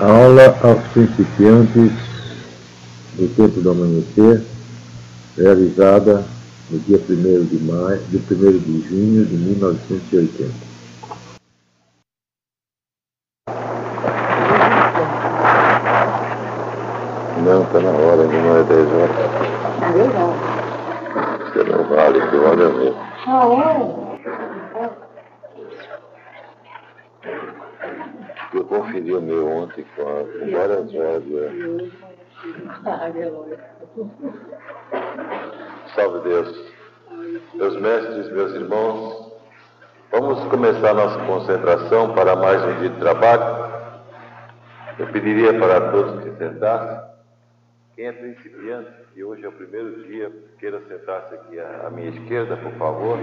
Aula aos principiantes do tempo do amanhecer, realizada no dia 1 de maio, de 1 de junho de 1980. Não, está na hora, não é 10 horas. É verdade. Você não vale, que olha mesmo. Ah, é? Eu conferi o meu ontem com, a, com várias Aleluia. Salve Deus. Meus mestres, meus irmãos, vamos começar nossa concentração para mais um dia de trabalho. Eu pediria para todos que sentassem. Quem é principiante e hoje é o primeiro dia, queira sentar-se aqui à minha esquerda, por favor.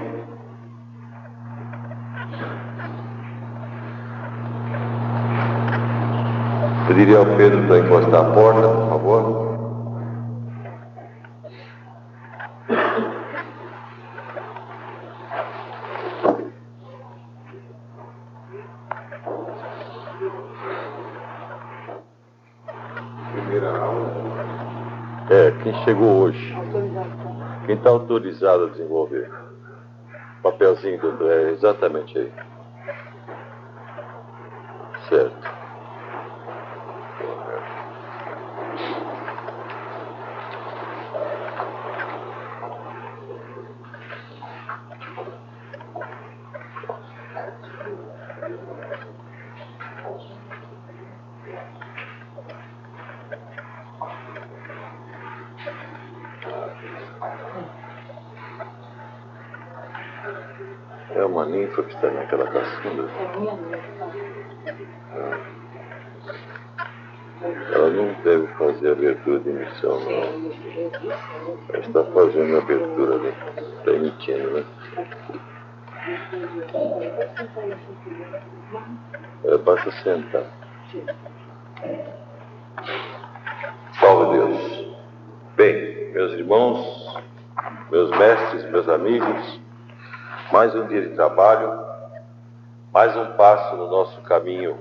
Pediria ao Pedro para encostar a porta, por favor. Primeira aula. É, quem chegou hoje? Quem está autorizado a desenvolver? Papelzinho do André, exatamente aí. Certo. É uma ninfa que está naquela caçunda. É minha mãe. Ela não deve fazer abertura de emissão, não. Ela está fazendo a abertura ali. Está emitindo, né? É, basta sentar. Salve Deus. Bem, meus irmãos, meus mestres, meus amigos, mais um dia de trabalho, mais um passo no nosso caminho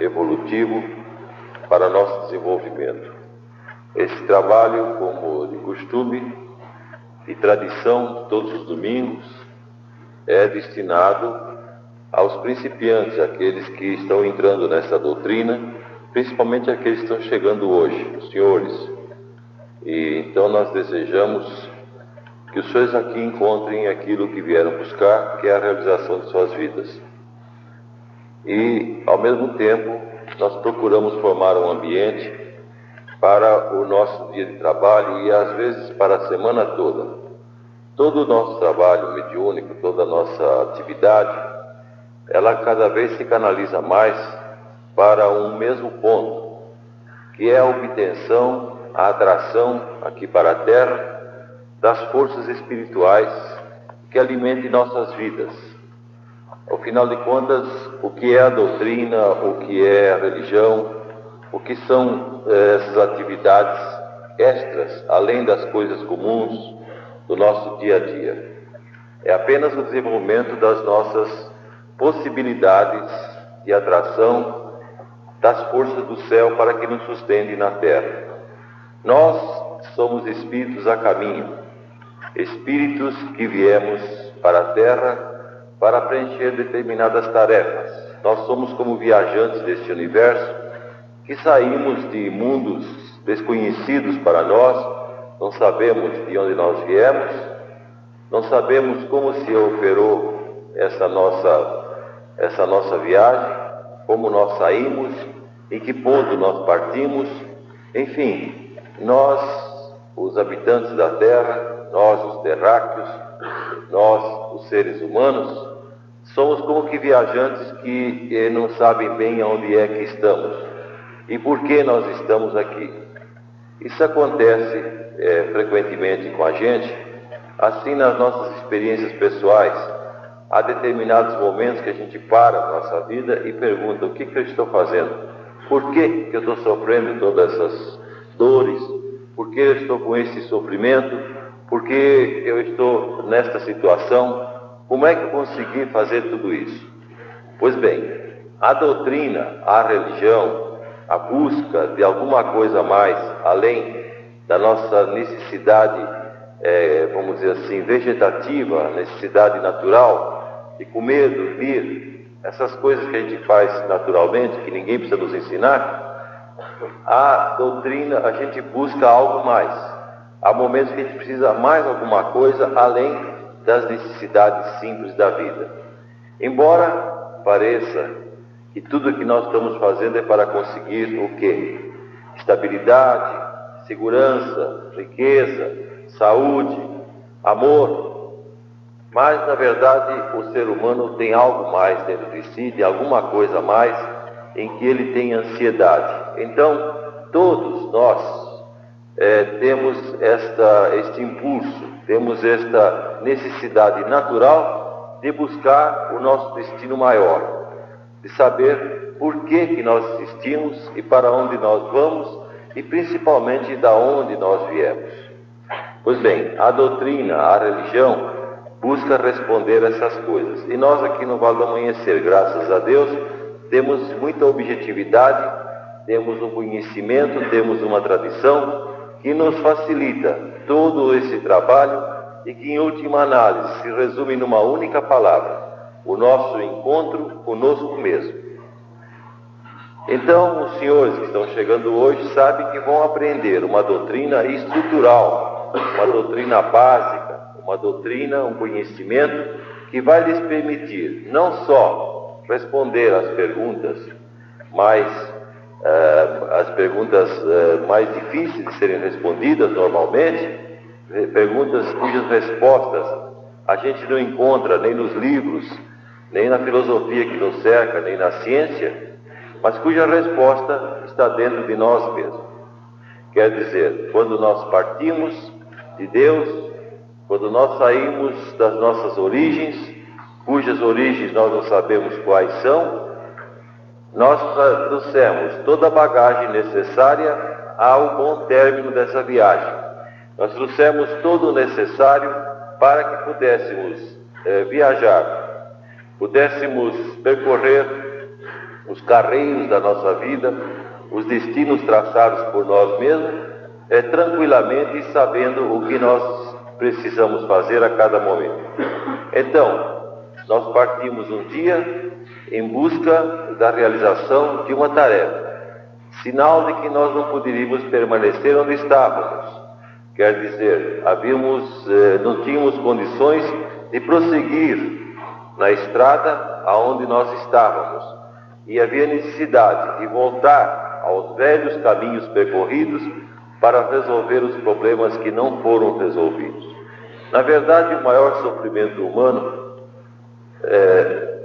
evolutivo para nosso desenvolvimento. Esse trabalho, como de costume e tradição, todos os domingos, é destinado aos principiantes, aqueles que estão entrando nessa doutrina, principalmente aqueles que estão chegando hoje, os senhores. E então nós desejamos que os senhores aqui encontrem aquilo que vieram buscar, que é a realização de suas vidas. E, ao mesmo tempo, nós procuramos formar um ambiente para o nosso dia de trabalho e, às vezes, para a semana toda. Todo o nosso trabalho mediúnico, toda a nossa atividade, ela cada vez se canaliza mais para um mesmo ponto, que é a obtenção, a atração aqui para a Terra das forças espirituais que alimentem nossas vidas. Ao final de contas, o que é a doutrina, o que é a religião, o que são eh, essas atividades extras, além das coisas comuns do nosso dia a dia. É apenas o desenvolvimento das nossas possibilidades de atração das forças do céu para que nos sustentem na terra. Nós somos espíritos a caminho, espíritos que viemos para a terra para preencher determinadas tarefas. Nós somos como viajantes deste universo que saímos de mundos desconhecidos para nós, não sabemos de onde nós viemos, não sabemos como se operou essa nossa, essa nossa viagem, como nós saímos, em que ponto nós partimos, enfim, nós, os habitantes da Terra, nós, os terráqueos, nós, os seres humanos, somos como que viajantes que eh, não sabem bem aonde é que estamos e por que nós estamos aqui. Isso acontece eh, frequentemente com a gente, assim nas nossas experiências pessoais. Há determinados momentos que a gente para a nossa vida e pergunta: o que, que eu estou fazendo? Por que, que eu estou sofrendo todas essas dores? Por que eu estou com esse sofrimento? Por que eu estou nesta situação? Como é que eu consegui fazer tudo isso? Pois bem, a doutrina, a religião, a busca de alguma coisa a mais, além da nossa necessidade, é, vamos dizer assim, vegetativa, necessidade natural de comer, dormir, essas coisas que a gente faz naturalmente, que ninguém precisa nos ensinar, a doutrina, a gente busca algo mais. Há momentos que a gente precisa mais alguma coisa além das necessidades simples da vida. Embora pareça que tudo que nós estamos fazendo é para conseguir o quê? Estabilidade, segurança, riqueza, saúde, amor. Mas na verdade o ser humano tem algo mais dentro de si, tem alguma coisa mais em que ele tem ansiedade. Então, todos nós é, temos esta, este impulso, temos esta necessidade natural de buscar o nosso destino maior, de saber por que, que nós existimos e para onde nós vamos e principalmente da onde nós viemos. Pois bem, a doutrina, a religião, busca responder essas coisas. E nós aqui no Vale do Amanhecer, graças a Deus, temos muita objetividade, temos um conhecimento, temos uma tradição que nos facilita todo esse trabalho e que, em última análise, se resume numa única palavra: o nosso encontro conosco mesmo. Então, os senhores que estão chegando hoje sabem que vão aprender uma doutrina estrutural, uma doutrina básica, uma doutrina, um conhecimento que vai lhes permitir não só responder às perguntas mais uh, as perguntas uh, mais difíceis de serem respondidas normalmente, perguntas cujas respostas a gente não encontra nem nos livros, nem na filosofia que nos cerca, nem na ciência, mas cuja resposta está dentro de nós mesmos. Quer dizer, quando nós partimos de Deus, quando nós saímos das nossas origens, cujas origens nós não sabemos quais são, nós trouxemos toda a bagagem necessária ao bom término dessa viagem. Nós trouxemos todo o necessário para que pudéssemos eh, viajar, pudéssemos percorrer os carreiros da nossa vida, os destinos traçados por nós mesmos, eh, tranquilamente sabendo o que nós precisamos fazer a cada momento. Então, nós partimos um dia em busca da realização de uma tarefa, sinal de que nós não poderíamos permanecer onde estávamos. Quer dizer, havíamos, eh, não tínhamos condições de prosseguir na estrada aonde nós estávamos. E havia necessidade de voltar aos velhos caminhos percorridos para resolver os problemas que não foram resolvidos. Na verdade, o maior sofrimento humano é,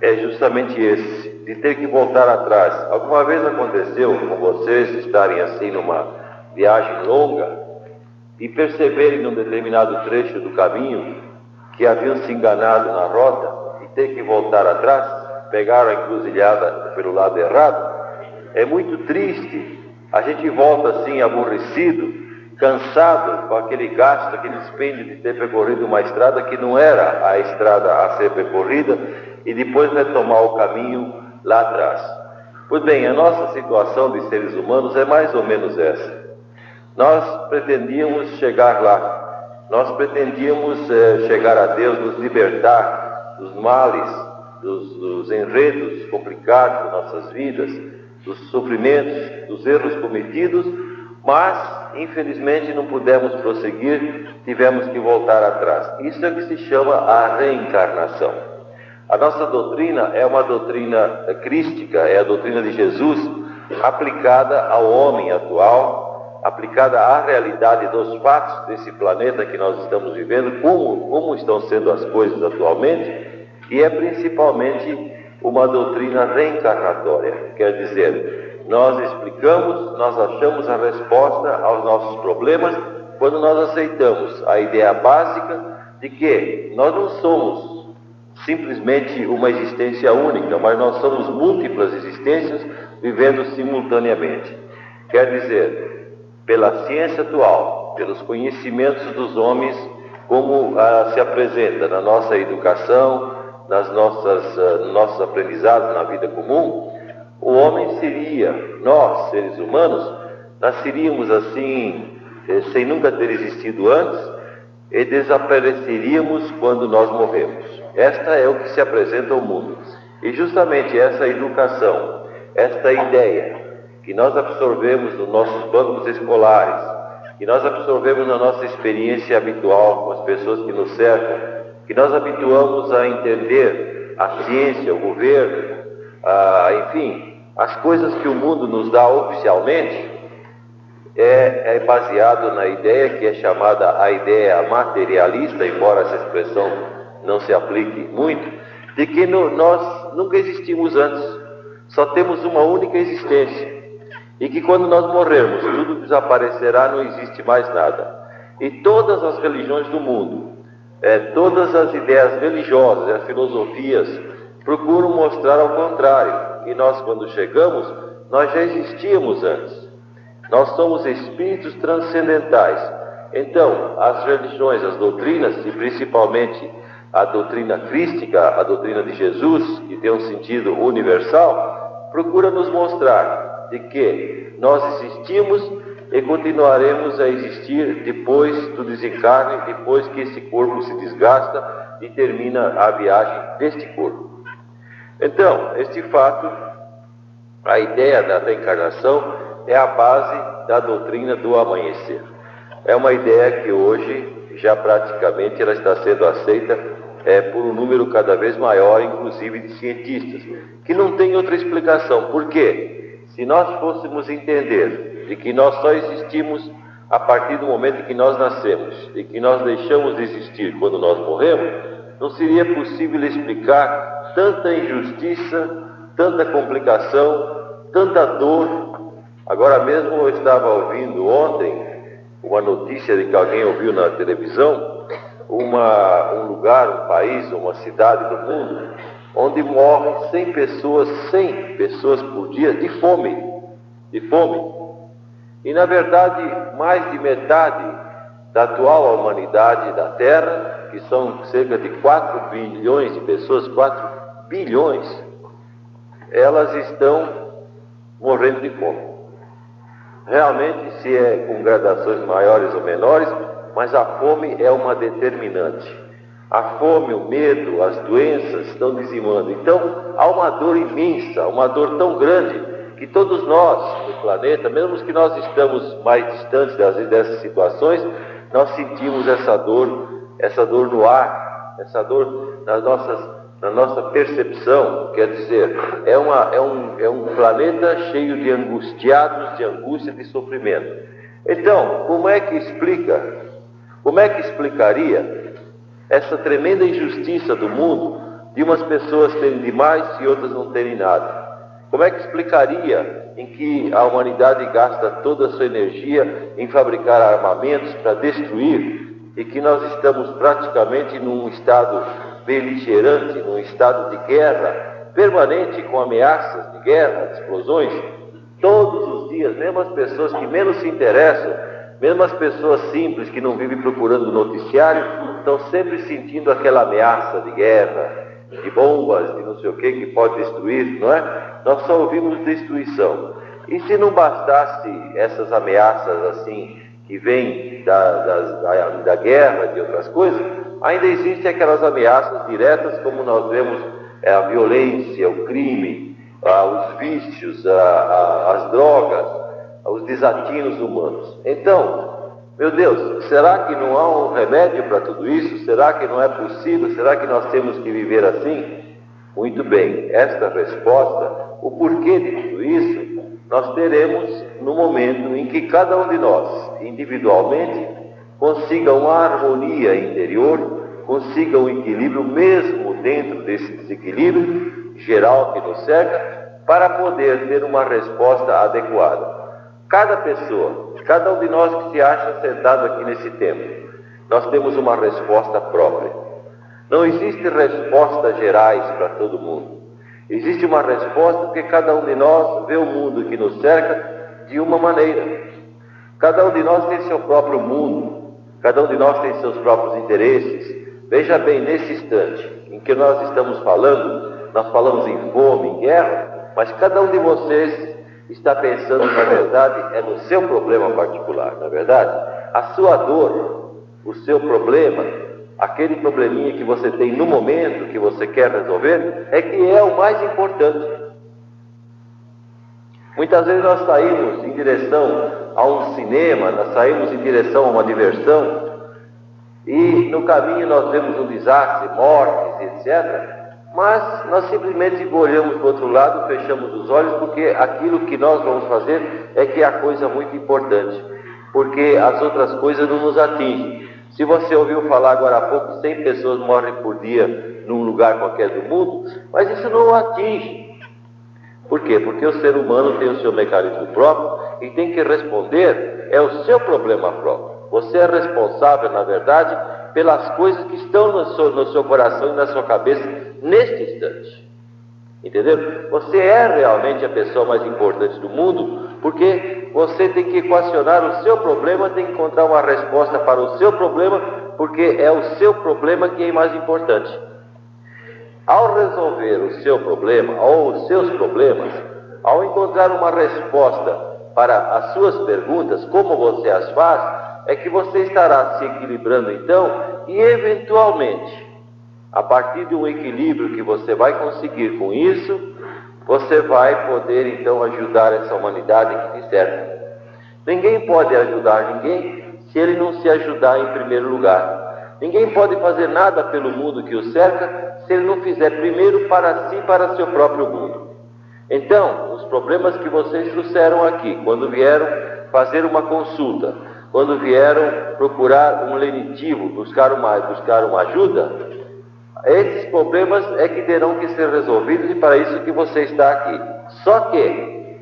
é justamente esse, de ter que voltar atrás. Alguma vez aconteceu com vocês estarem assim numa viagem longa e perceberem num determinado trecho do caminho que haviam se enganado na rota e ter que voltar atrás, pegaram a encruzilhada pelo lado errado? É muito triste. A gente volta assim aborrecido cansado com aquele gasto, aquele dispêndio de ter percorrido uma estrada que não era a estrada a ser percorrida e depois retomar o caminho lá atrás. Pois bem, a nossa situação de seres humanos é mais ou menos essa. Nós pretendíamos chegar lá, nós pretendíamos eh, chegar a Deus, nos libertar dos males, dos, dos enredos complicados de nossas vidas, dos sofrimentos, dos erros cometidos mas, infelizmente, não pudemos prosseguir, tivemos que voltar atrás. Isso é o que se chama a reencarnação. A nossa doutrina é uma doutrina crística, é a doutrina de Jesus aplicada ao homem atual, aplicada à realidade dos fatos desse planeta que nós estamos vivendo, como, como estão sendo as coisas atualmente, e é principalmente uma doutrina reencarnatória, quer dizer, nós explicamos, nós achamos a resposta aos nossos problemas quando nós aceitamos a ideia básica de que nós não somos simplesmente uma existência única, mas nós somos múltiplas existências vivendo simultaneamente. Quer dizer, pela ciência atual, pelos conhecimentos dos homens, como ah, se apresenta na nossa educação, nas nossas uh, nossos aprendizados na vida comum, o homem seria, nós, seres humanos, nasceríamos assim, eh, sem nunca ter existido antes, e desapareceríamos quando nós morremos. Esta é o que se apresenta ao mundo. E justamente essa educação, esta ideia que nós absorvemos nos nossos bancos escolares, que nós absorvemos na nossa experiência habitual com as pessoas que nos cercam, que nós habituamos a entender a ciência, o governo, a, enfim, as coisas que o mundo nos dá oficialmente, é, é, baseado na ideia que é chamada a ideia materialista, embora essa expressão não se aplique muito, de que no, nós nunca existimos antes, só temos uma única existência. E que quando nós morrermos, tudo desaparecerá, não existe mais nada. E todas as religiões do mundo, é, todas as ideias religiosas, as filosofias, procuram mostrar ao contrário, que nós, quando chegamos, nós já existíamos antes. Nós somos espíritos transcendentais. Então, as religiões, as doutrinas, e principalmente a doutrina crística, a doutrina de Jesus, que tem um sentido universal, procura nos mostrar de que nós existimos e continuaremos a existir depois do desencarne, depois que esse corpo se desgasta e termina a viagem deste corpo. Então, este fato, a ideia da reencarnação, é a base da doutrina do amanhecer. É uma ideia que hoje já praticamente ela está sendo aceita é, por um número cada vez maior, inclusive de cientistas, que não tem outra explicação. Por quê? Se nós fôssemos entender de que nós só existimos a partir do momento em que nós nascemos e que nós deixamos de existir quando nós morremos, não seria possível explicar tanta injustiça, tanta complicação, tanta dor Agora mesmo eu estava ouvindo ontem uma notícia de que alguém ouviu na televisão, uma, um lugar, um país, uma cidade do mundo, onde morrem 100 pessoas, 100 pessoas por dia de fome, de fome. E na verdade, mais de metade da atual humanidade da Terra, que são cerca de 4 bilhões de pessoas, 4 bilhões, elas estão morrendo de fome. Realmente, se é com gradações maiores ou menores, mas a fome é uma determinante. A fome, o medo, as doenças estão dizimando. Então, há uma dor imensa, uma dor tão grande, que todos nós no planeta, mesmo que nós estamos mais distantes dessas situações, nós sentimos essa dor, essa dor no ar, essa dor nas nossas na nossa percepção, quer dizer, é, uma, é, um, é um planeta cheio de angustiados, de angústia, de sofrimento. Então, como é que explica, como é que explicaria essa tremenda injustiça do mundo de umas pessoas terem demais e outras não terem nada? Como é que explicaria em que a humanidade gasta toda a sua energia em fabricar armamentos para destruir e que nós estamos praticamente num estado beligerante, num estado de guerra permanente, com ameaças de guerra, de explosões, todos os dias, mesmo as pessoas que menos se interessam, mesmo as pessoas simples que não vivem procurando noticiário, estão sempre sentindo aquela ameaça de guerra, de bombas, de não sei o que, que pode destruir, não é? Nós só ouvimos destruição. E se não bastasse essas ameaças assim, que vêm da, da, da guerra, de outras coisas, ainda existem aquelas ameaças diretas, como nós vemos é, a violência, o crime, os vícios, as drogas, os desatinos humanos. Então, meu Deus, será que não há um remédio para tudo isso? Será que não é possível? Será que nós temos que viver assim? Muito bem, esta resposta, o porquê de tudo isso, nós teremos no momento em que cada um de nós, individualmente, consiga uma harmonia interior, consiga um equilíbrio mesmo dentro desse desequilíbrio geral que nos cerca, para poder ter uma resposta adequada. Cada pessoa, cada um de nós que se acha sentado aqui nesse templo, nós temos uma resposta própria. Não existe respostas gerais para todo mundo. Existe uma resposta porque cada um de nós vê o mundo que nos cerca de uma maneira. Cada um de nós tem seu próprio mundo, Cada um de nós tem seus próprios interesses. Veja bem, nesse instante em que nós estamos falando, nós falamos em fome, em guerra, Mas cada um de vocês está pensando, na verdade, é no seu problema particular, na é verdade? A sua dor, o seu problema, aquele probleminha que você tem no momento que você quer resolver, é que é o mais importante. Muitas vezes nós saímos em direção a um cinema, nós saímos em direção a uma diversão, e no caminho nós vemos um desastre, mortes, etc. Mas nós simplesmente olhamos para o outro lado, fechamos os olhos, porque aquilo que nós vamos fazer é que é a coisa muito importante, porque as outras coisas não nos atingem. Se você ouviu falar agora há pouco, 100 pessoas morrem por dia num lugar qualquer do mundo, mas isso não atinge. Por quê? Porque o ser humano tem o seu mecanismo próprio e tem que responder, é o seu problema próprio. Você é responsável, na verdade, pelas coisas que estão no seu, no seu coração e na sua cabeça neste instante. Entendeu? Você é realmente a pessoa mais importante do mundo, porque você tem que equacionar o seu problema, tem que encontrar uma resposta para o seu problema, porque é o seu problema que é mais importante. Ao resolver o seu problema, ou os seus problemas, ao encontrar uma resposta para as suas perguntas, como você as faz, é que você estará se equilibrando então e eventualmente, a partir de um equilíbrio que você vai conseguir com isso, você vai poder então ajudar essa humanidade que te cerca. Ninguém pode ajudar ninguém se ele não se ajudar em primeiro lugar. Ninguém pode fazer nada pelo mundo que o cerca se ele não fizer primeiro para si, para seu próprio mundo. Então, os problemas que vocês trouxeram aqui, quando vieram fazer uma consulta, quando vieram procurar um lenitivo, buscar uma, buscar uma ajuda, esses problemas é que terão que ser resolvidos e para isso que você está aqui. Só que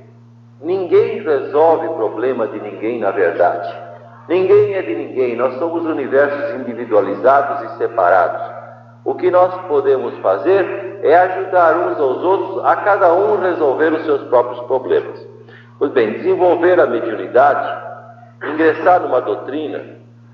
ninguém resolve problema de ninguém na verdade. Ninguém é de ninguém, nós somos universos individualizados e separados. O que nós podemos fazer é ajudar uns aos outros a cada um resolver os seus próprios problemas. Pois bem, desenvolver a mediunidade ingressar numa doutrina,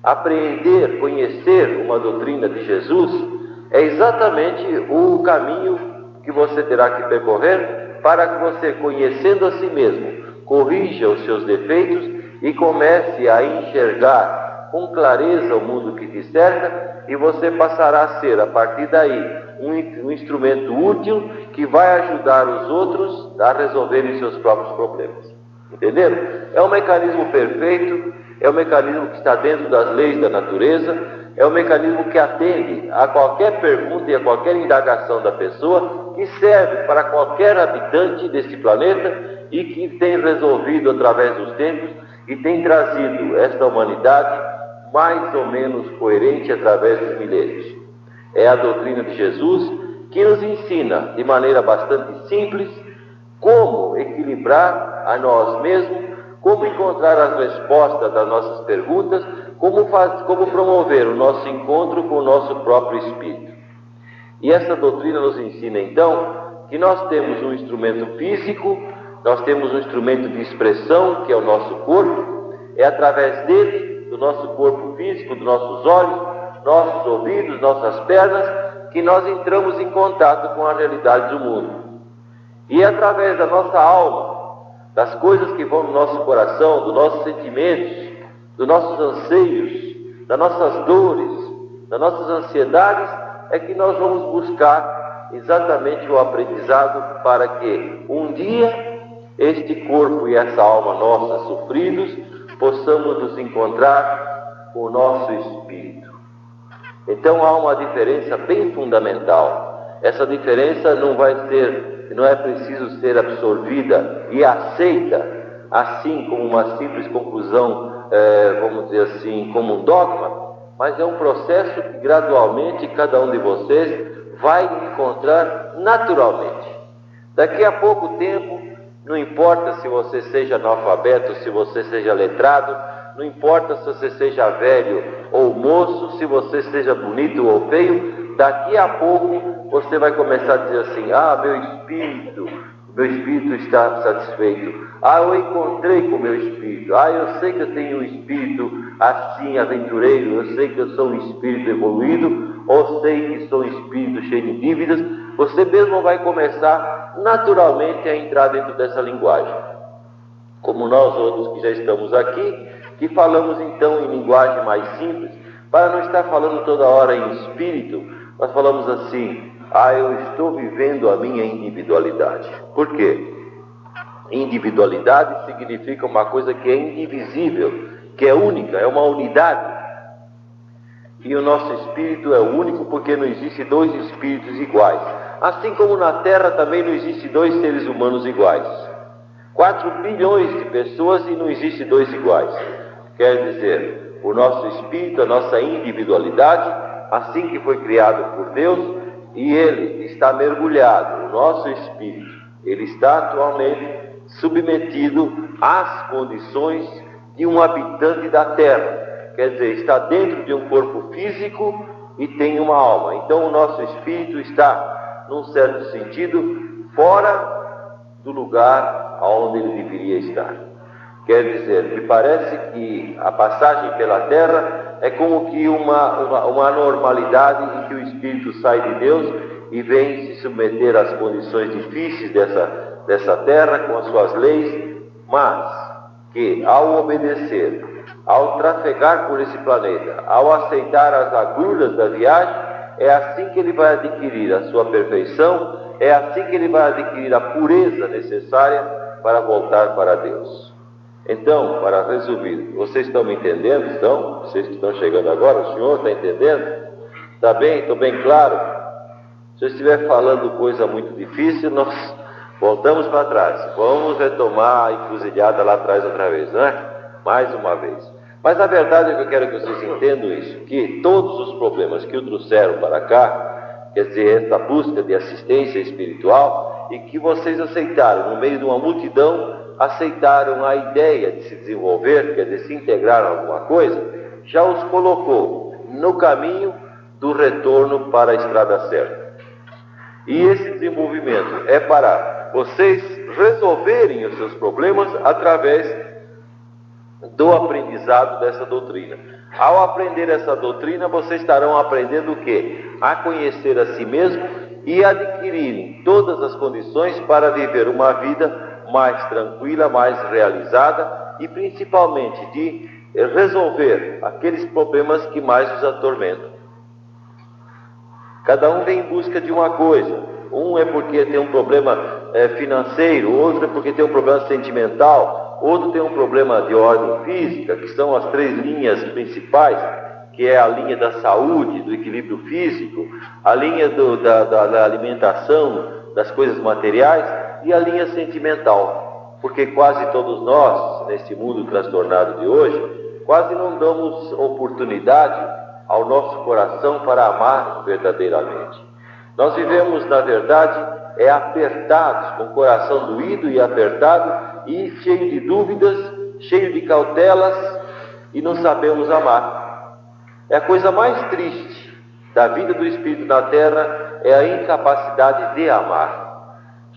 apreender, conhecer uma doutrina de Jesus, é exatamente o caminho que você terá que percorrer para que você, conhecendo a si mesmo, corrija os seus defeitos e comece a enxergar com clareza o mundo que te cerca e você passará a ser, a partir daí, um, um instrumento útil que vai ajudar os outros a resolverem seus próprios problemas. Entenderam? É um mecanismo perfeito, é um mecanismo que está dentro das leis da natureza, é um mecanismo que atende a qualquer pergunta e a qualquer indagação da pessoa, que serve para qualquer habitante deste planeta e que tem resolvido através dos tempos e tem trazido esta humanidade mais ou menos coerente através dos milênios. É a doutrina de Jesus que nos ensina de maneira bastante simples como equilibrar a nós mesmos, como encontrar as respostas das nossas perguntas, como, faz, como promover o nosso encontro com o nosso próprio espírito. E essa doutrina nos ensina então que nós temos um instrumento físico, nós temos um instrumento de expressão, que é o nosso corpo, é através dele, do nosso corpo físico, dos nossos olhos, nossos ouvidos, nossas pernas, que nós entramos em contato com a realidade do mundo. E é através da nossa alma, das coisas que vão no nosso coração, dos nossos sentimentos, dos nossos anseios, das nossas dores, das nossas ansiedades, é que nós vamos buscar exatamente o aprendizado para que um dia este corpo e essa alma nossa sofridos possamos nos encontrar com o nosso espírito. Então há uma diferença bem fundamental. Essa diferença não vai ser não é preciso ser absorvida e aceita assim como uma simples conclusão, é, vamos dizer assim, como um dogma, mas é um processo que gradualmente cada um de vocês vai encontrar naturalmente. Daqui a pouco tempo, não importa se você seja analfabeto, se você seja letrado, não importa se você seja velho ou moço, se você seja bonito ou feio, daqui a pouco você vai começar a dizer assim: Ah, meu espírito, meu espírito está satisfeito. Ah, eu encontrei com o meu espírito. Ah, eu sei que eu tenho um espírito assim, aventureiro. Eu sei que eu sou um espírito evoluído. Ou sei que sou um espírito cheio de dívidas. você mesmo vai começar naturalmente a entrar dentro dessa linguagem. Como nós outros que já estamos aqui, que falamos então em linguagem mais simples, para não estar falando toda hora em espírito, nós falamos assim: ah, eu estou vivendo a minha individualidade. Por quê? Individualidade significa uma coisa que é indivisível, que é única, é uma unidade. E o nosso espírito é único porque não existe dois espíritos iguais. Assim como na Terra também não existe dois seres humanos iguais. Quatro bilhões de pessoas e não existe dois iguais. Quer dizer, o nosso espírito, a nossa individualidade, assim que foi criado por Deus, e ele está mergulhado, o nosso espírito, ele está atualmente submetido às condições de um habitante da terra. Quer dizer, está dentro de um corpo físico e tem uma alma. Então o nosso espírito está, num certo sentido, fora do lugar aonde ele deveria estar. Quer dizer, me parece que a passagem pela terra é como que uma, uma, uma normalidade em que o espírito sai de Deus e vem se submeter às condições difíceis dessa, dessa terra, com as suas leis, mas que ao obedecer, ao trafegar por esse planeta, ao aceitar as agulhas da viagem, é assim que ele vai adquirir a sua perfeição, é assim que ele vai adquirir a pureza necessária para voltar para Deus. Então, para resumir, vocês estão me entendendo? Estão? Vocês que estão chegando agora, o senhor está entendendo? Está bem? Estou bem claro? Se eu estiver falando coisa muito difícil, nós voltamos para trás. Vamos retomar a encruzilhada lá atrás outra vez, não é? Mais uma vez. Mas a verdade é que eu quero que vocês entendam isso, que todos os problemas que o trouxeram para cá, quer dizer, esta busca de assistência espiritual, e que vocês aceitaram no meio de uma multidão aceitaram a ideia de se desenvolver, quer dizer, se integrar a alguma coisa, já os colocou no caminho do retorno para a estrada certa. E esse desenvolvimento é para vocês resolverem os seus problemas através do aprendizado dessa doutrina. Ao aprender essa doutrina, vocês estarão aprendendo o quê? A conhecer a si mesmo e adquirirem todas as condições para viver uma vida mais tranquila, mais realizada e principalmente de resolver aqueles problemas que mais os atormentam. Cada um vem em busca de uma coisa. Um é porque tem um problema é, financeiro, outro é porque tem um problema sentimental, outro tem um problema de ordem física, que são as três linhas principais, que é a linha da saúde, do equilíbrio físico, a linha do, da, da, da alimentação, das coisas materiais, e a linha sentimental, porque quase todos nós, neste mundo transtornado de hoje, quase não damos oportunidade ao nosso coração para amar verdadeiramente. Nós vivemos, na verdade, é apertados, com o coração doído e apertado e cheio de dúvidas, cheio de cautelas e não sabemos amar. É a coisa mais triste da vida do espírito na terra é a incapacidade de amar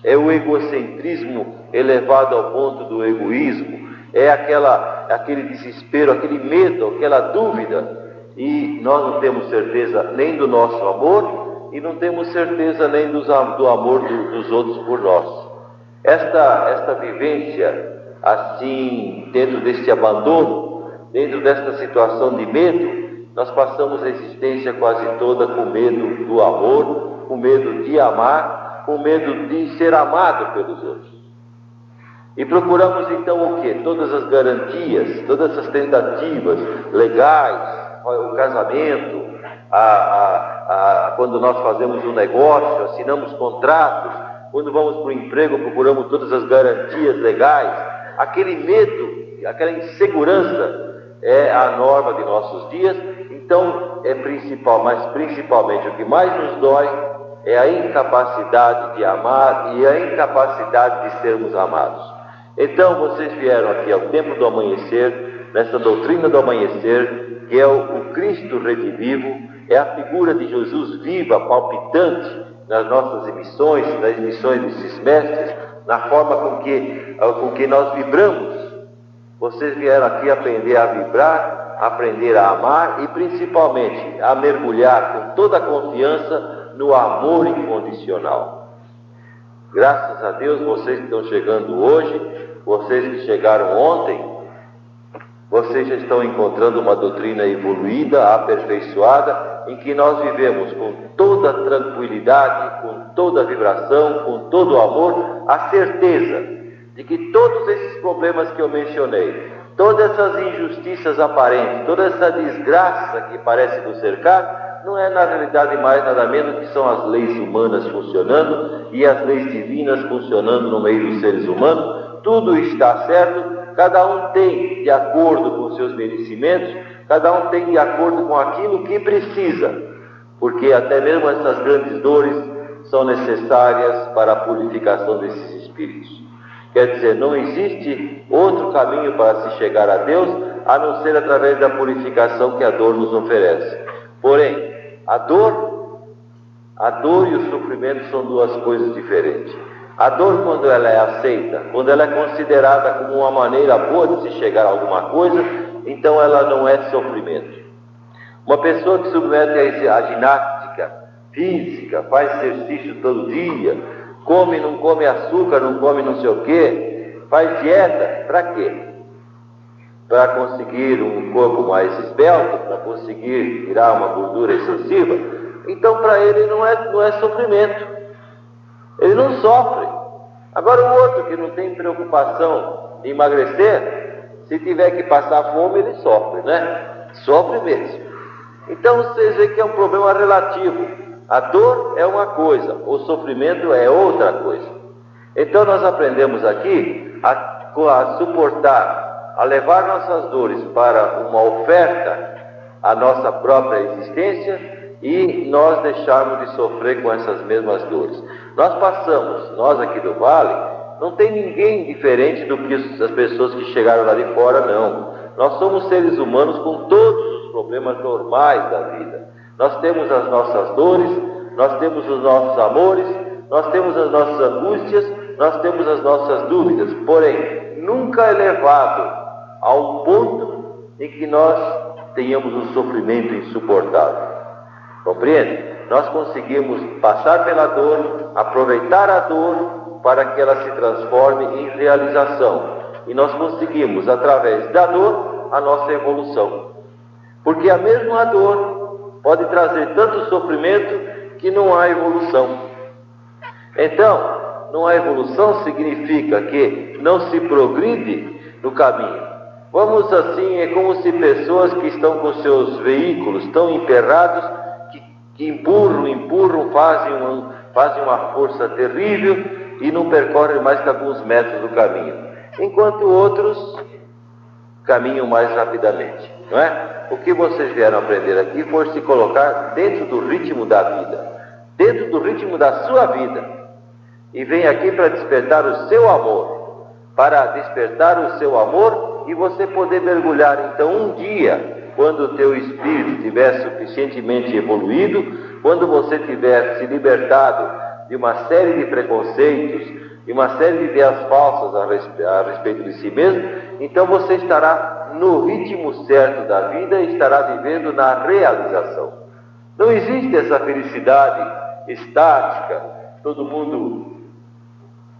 é o egocentrismo elevado ao ponto do egoísmo, é aquela, aquele desespero, aquele medo, aquela dúvida, e nós não temos certeza nem do nosso amor e não temos certeza nem dos, do amor do, dos outros por nós. Esta, esta vivência assim, dentro deste abandono, dentro desta situação de medo, nós passamos a existência quase toda com medo do amor, com medo de amar com medo de ser amado pelos outros. E procuramos então o que? Todas as garantias, todas as tentativas legais, o casamento, a, a, a, quando nós fazemos um negócio, assinamos contratos, quando vamos para o emprego, procuramos todas as garantias legais. Aquele medo, aquela insegurança é a norma de nossos dias. Então é principal, mas principalmente o que mais nos dói é a incapacidade de amar e a incapacidade de sermos amados. Então vocês vieram aqui ao tempo do amanhecer, nessa doutrina do amanhecer, que é o, Cristo redivivo, é a figura de Jesus viva, palpitante nas nossas emissões, nas emissões desses mestres, na forma com que, com que nós vibramos. Vocês vieram aqui aprender a vibrar, aprender a amar e principalmente a mergulhar com toda a confiança no amor incondicional. Graças a Deus, vocês que estão chegando hoje, vocês que chegaram ontem, vocês já estão encontrando uma doutrina evoluída, aperfeiçoada, em que nós vivemos com toda tranquilidade, com toda vibração, com todo o amor, a certeza de que todos esses problemas que eu mencionei, todas essas injustiças aparentes, toda essa desgraça que parece nos cercar, não é na realidade mais nada menos que são as leis humanas funcionando e as leis divinas funcionando no meio dos seres humanos. Tudo está certo, cada um tem de acordo com seus merecimentos, cada um tem de acordo com aquilo que precisa, porque até mesmo essas grandes dores são necessárias para a purificação desses espíritos. Quer dizer, não existe outro caminho para se chegar a Deus a não ser através da purificação que a dor nos oferece. Porém, a dor, a dor e o sofrimento são duas coisas diferentes. A dor, quando ela é aceita, quando ela é considerada como uma maneira boa de se chegar a alguma coisa, então ela não é sofrimento. Uma pessoa que submete a ginástica física, faz exercício todo dia, come, não come açúcar, não come não sei o quê, faz dieta, para quê? Para conseguir um corpo mais esbelto, para conseguir tirar uma gordura excessiva. Então, para ele não é, não é sofrimento. Ele não sofre. Agora, o outro que não tem preocupação de emagrecer, se tiver que passar fome, ele sofre, né? Sofre mesmo. Então, vocês veem que é um problema relativo. A dor é uma coisa, o sofrimento é outra coisa. Então nós aprendemos aqui a, a suportar, a levar nossas dores para uma oferta à nossa própria existência e nós deixarmos de sofrer com essas mesmas dores. Nós passamos, nós aqui do Vale, não tem ninguém diferente do que as pessoas que chegaram lá de fora, não. Nós somos seres humanos com todos os problemas normais da vida. Nós temos as nossas dores, nós temos os nossos amores, nós temos as nossas angústias, nós temos as nossas dúvidas, porém, nunca elevado a um ponto em que nós tenhamos um sofrimento insuportável. Compreende? Nós conseguimos passar pela dor, aproveitar a dor para que ela se transforme em realização. E nós conseguimos, através da dor, a nossa evolução. Porque a mesma dor pode trazer tanto sofrimento que não há evolução. Então, não há evolução significa que não se progride no caminho. Vamos assim, é como se pessoas que estão com seus veículos tão emperrados, que, que empurram, empurram, fazem, um, fazem uma força terrível e não percorrem mais que alguns metros do caminho, enquanto outros caminham mais rapidamente, não é? o que vocês vieram aprender aqui foi se colocar dentro do ritmo da vida, dentro do ritmo da sua vida. E vem aqui para despertar o seu amor, para despertar o seu amor e você poder mergulhar então um dia, quando o teu espírito estiver suficientemente evoluído, quando você tiver se libertado de uma série de preconceitos, de uma série de ideias falsas a respeito de si mesmo, então você estará no ritmo certo da vida e estará vivendo na realização. Não existe essa felicidade estática, todo mundo,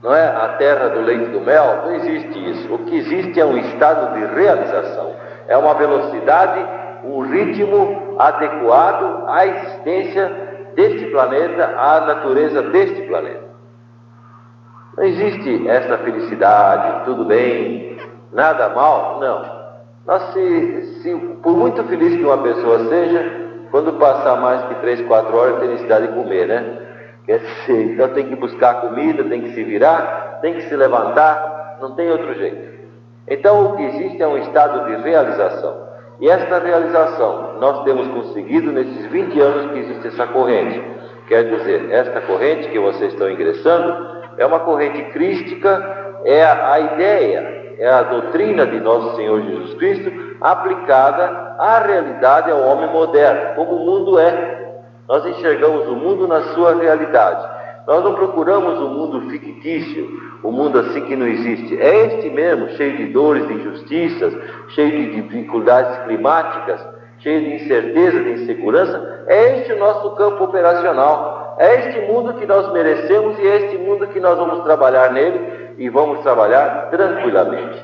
não é? A terra do leite do mel, não existe isso. O que existe é um estado de realização, é uma velocidade, um ritmo adequado à existência deste planeta, à natureza deste planeta. Não existe essa felicidade, tudo bem, nada mal, não. Nós, se, se, por muito feliz que uma pessoa seja, quando passar mais que três, quatro horas, tem necessidade de comer, né? Quer dizer, então tem que buscar comida, tem que se virar, tem que se levantar, não tem outro jeito. Então o que existe é um estado de realização. E esta realização nós temos conseguido nesses 20 anos que existe essa corrente. Quer dizer, esta corrente que vocês estão ingressando é uma corrente crística, é a, a ideia é a doutrina de nosso Senhor Jesus Cristo aplicada à realidade ao homem moderno, como o mundo é. Nós enxergamos o mundo na sua realidade. Nós não procuramos um mundo fictício, um mundo assim que não existe. É este mesmo, cheio de dores, de injustiças, cheio de dificuldades climáticas, cheio de incerteza, de insegurança. É este o nosso campo operacional. É este mundo que nós merecemos e é este mundo que nós vamos trabalhar nele e vamos trabalhar tranquilamente.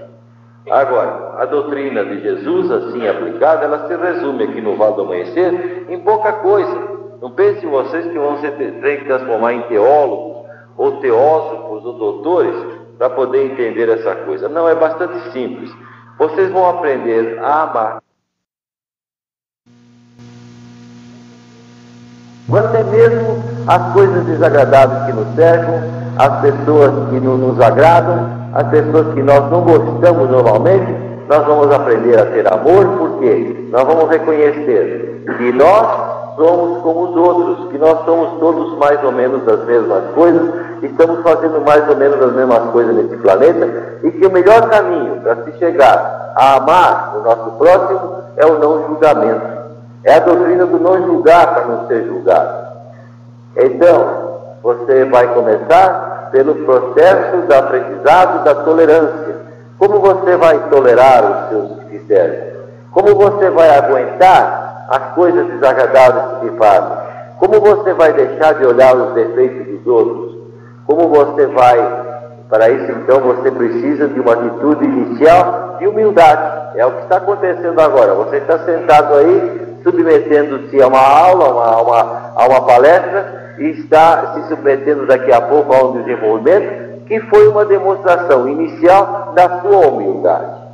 Agora, a doutrina de Jesus, assim aplicada, ela se resume aqui no Vale do Amanhecer em pouca coisa. Não pensem vocês que vão que transformar em teólogos, ou teósofos, ou doutores, para poder entender essa coisa. Não, é bastante simples. Vocês vão aprender a amar. Até mesmo as coisas desagradáveis que nos cercam, as pessoas que não nos agradam, as pessoas que nós não gostamos normalmente, nós vamos aprender a ter amor, porque nós vamos reconhecer que nós somos como os outros, que nós somos todos mais ou menos as mesmas coisas, estamos fazendo mais ou menos as mesmas coisas nesse planeta, e que o melhor caminho para se chegar a amar o nosso próximo é o não julgamento. É a doutrina do não julgar para não ser julgado. Então, você vai começar pelo processo do aprendizado da tolerância. Como você vai tolerar os seus critérios? Como você vai aguentar as coisas desagradáveis que te fazem? Como você vai deixar de olhar os defeitos dos outros? Como você vai. Para isso, então, você precisa de uma atitude inicial de humildade. É o que está acontecendo agora. Você está sentado aí, submetendo-se a uma aula, uma, a uma, a uma palestra, e está se submetendo daqui a pouco a um desenvolvimento que foi uma demonstração inicial da sua humildade.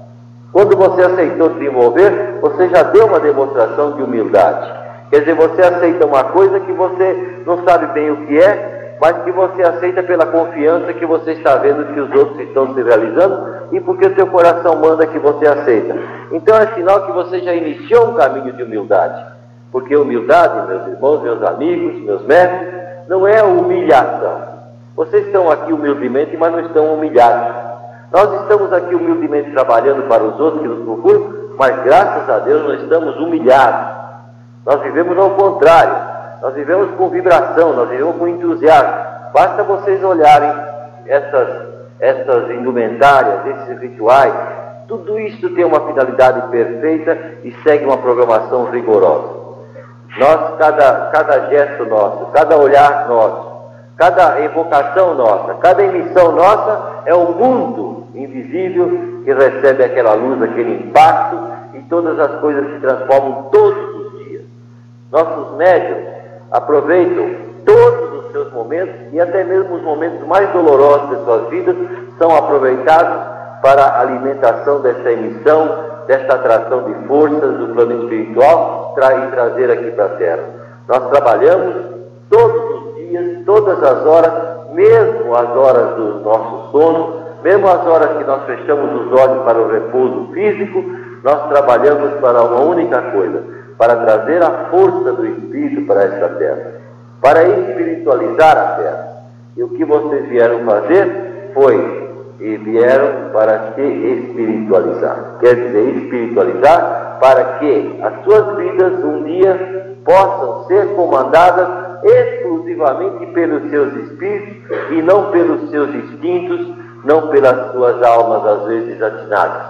Quando você aceitou desenvolver, você já deu uma demonstração de humildade. Quer dizer, você aceita uma coisa que você não sabe bem o que é, mas que você aceita pela confiança que você está vendo que os outros estão se realizando e porque o seu coração manda que você aceita. Então é sinal que você já iniciou um caminho de humildade. Porque humildade, meus irmãos, meus amigos, meus mestres, não é humilhação. Vocês estão aqui humildemente, mas não estão humilhados. Nós estamos aqui humildemente trabalhando para os outros que nos procuram, mas graças a Deus nós estamos humilhados. Nós vivemos ao contrário. Nós vivemos com vibração, nós vivemos com entusiasmo. Basta vocês olharem essas, essas indumentárias, esses rituais. Tudo isso tem uma finalidade perfeita e segue uma programação rigorosa. Nós, cada, cada gesto nosso, cada olhar nosso, cada evocação nossa, cada emissão nossa é um mundo invisível que recebe aquela luz, aquele impacto e todas as coisas se transformam todos os dias. Nossos médios aproveitam todos os seus momentos e até mesmo os momentos mais dolorosos de suas vidas são aproveitados para a alimentação dessa emissão desta atração de forças do plano espiritual e trazer aqui para a Terra. Nós trabalhamos todos os dias, todas as horas, mesmo as horas do nosso sono, mesmo as horas que nós fechamos os olhos para o repouso físico, nós trabalhamos para uma única coisa, para trazer a força do Espírito para esta terra, para espiritualizar a terra. E o que vocês vieram fazer foi e vieram para se espiritualizar. Quer dizer, espiritualizar para que as suas vidas um dia possam ser comandadas exclusivamente pelos seus espíritos e não pelos seus instintos, não pelas suas almas às vezes atinadas.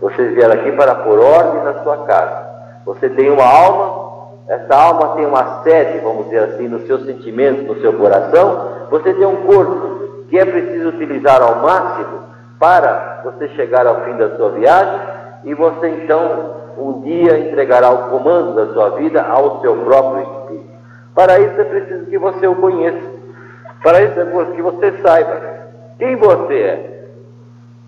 Vocês vieram aqui para pôr ordem na sua casa. Você tem uma alma, essa alma tem uma sede, vamos dizer assim, nos seus sentimentos, no seu coração. Você tem um corpo, que é preciso utilizar ao máximo para você chegar ao fim da sua viagem e você então um dia entregará o comando da sua vida ao seu próprio espírito. Para isso é preciso que você o conheça. Para isso é preciso que você saiba quem você é.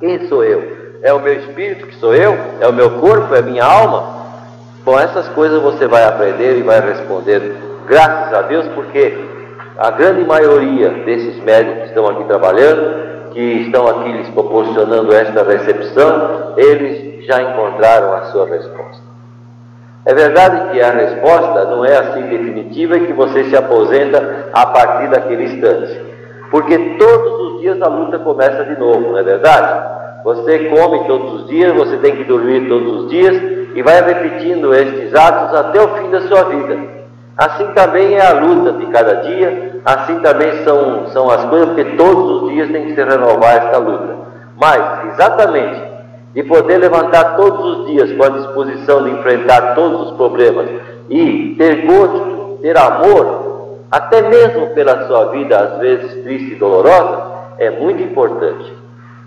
Quem sou eu? É o meu espírito que sou eu? É o meu corpo? É a minha alma? Bom, essas coisas você vai aprender e vai responder, graças a Deus, porque a grande maioria desses médicos que estão aqui trabalhando, que estão aqui lhes proporcionando esta recepção, eles já encontraram a sua resposta. É verdade que a resposta não é assim definitiva e que você se aposenta a partir daquele instante. Porque todos os dias a luta começa de novo, não é verdade? Você come todos os dias, você tem que dormir todos os dias e vai repetindo estes atos até o fim da sua vida. Assim também é a luta de cada dia, assim também são, são as coisas, porque todos os dias tem que se renovar esta luta. Mas, exatamente, de poder levantar todos os dias com a disposição de enfrentar todos os problemas e ter gosto, ter amor até mesmo pela sua vida, às vezes triste e dolorosa, é muito importante.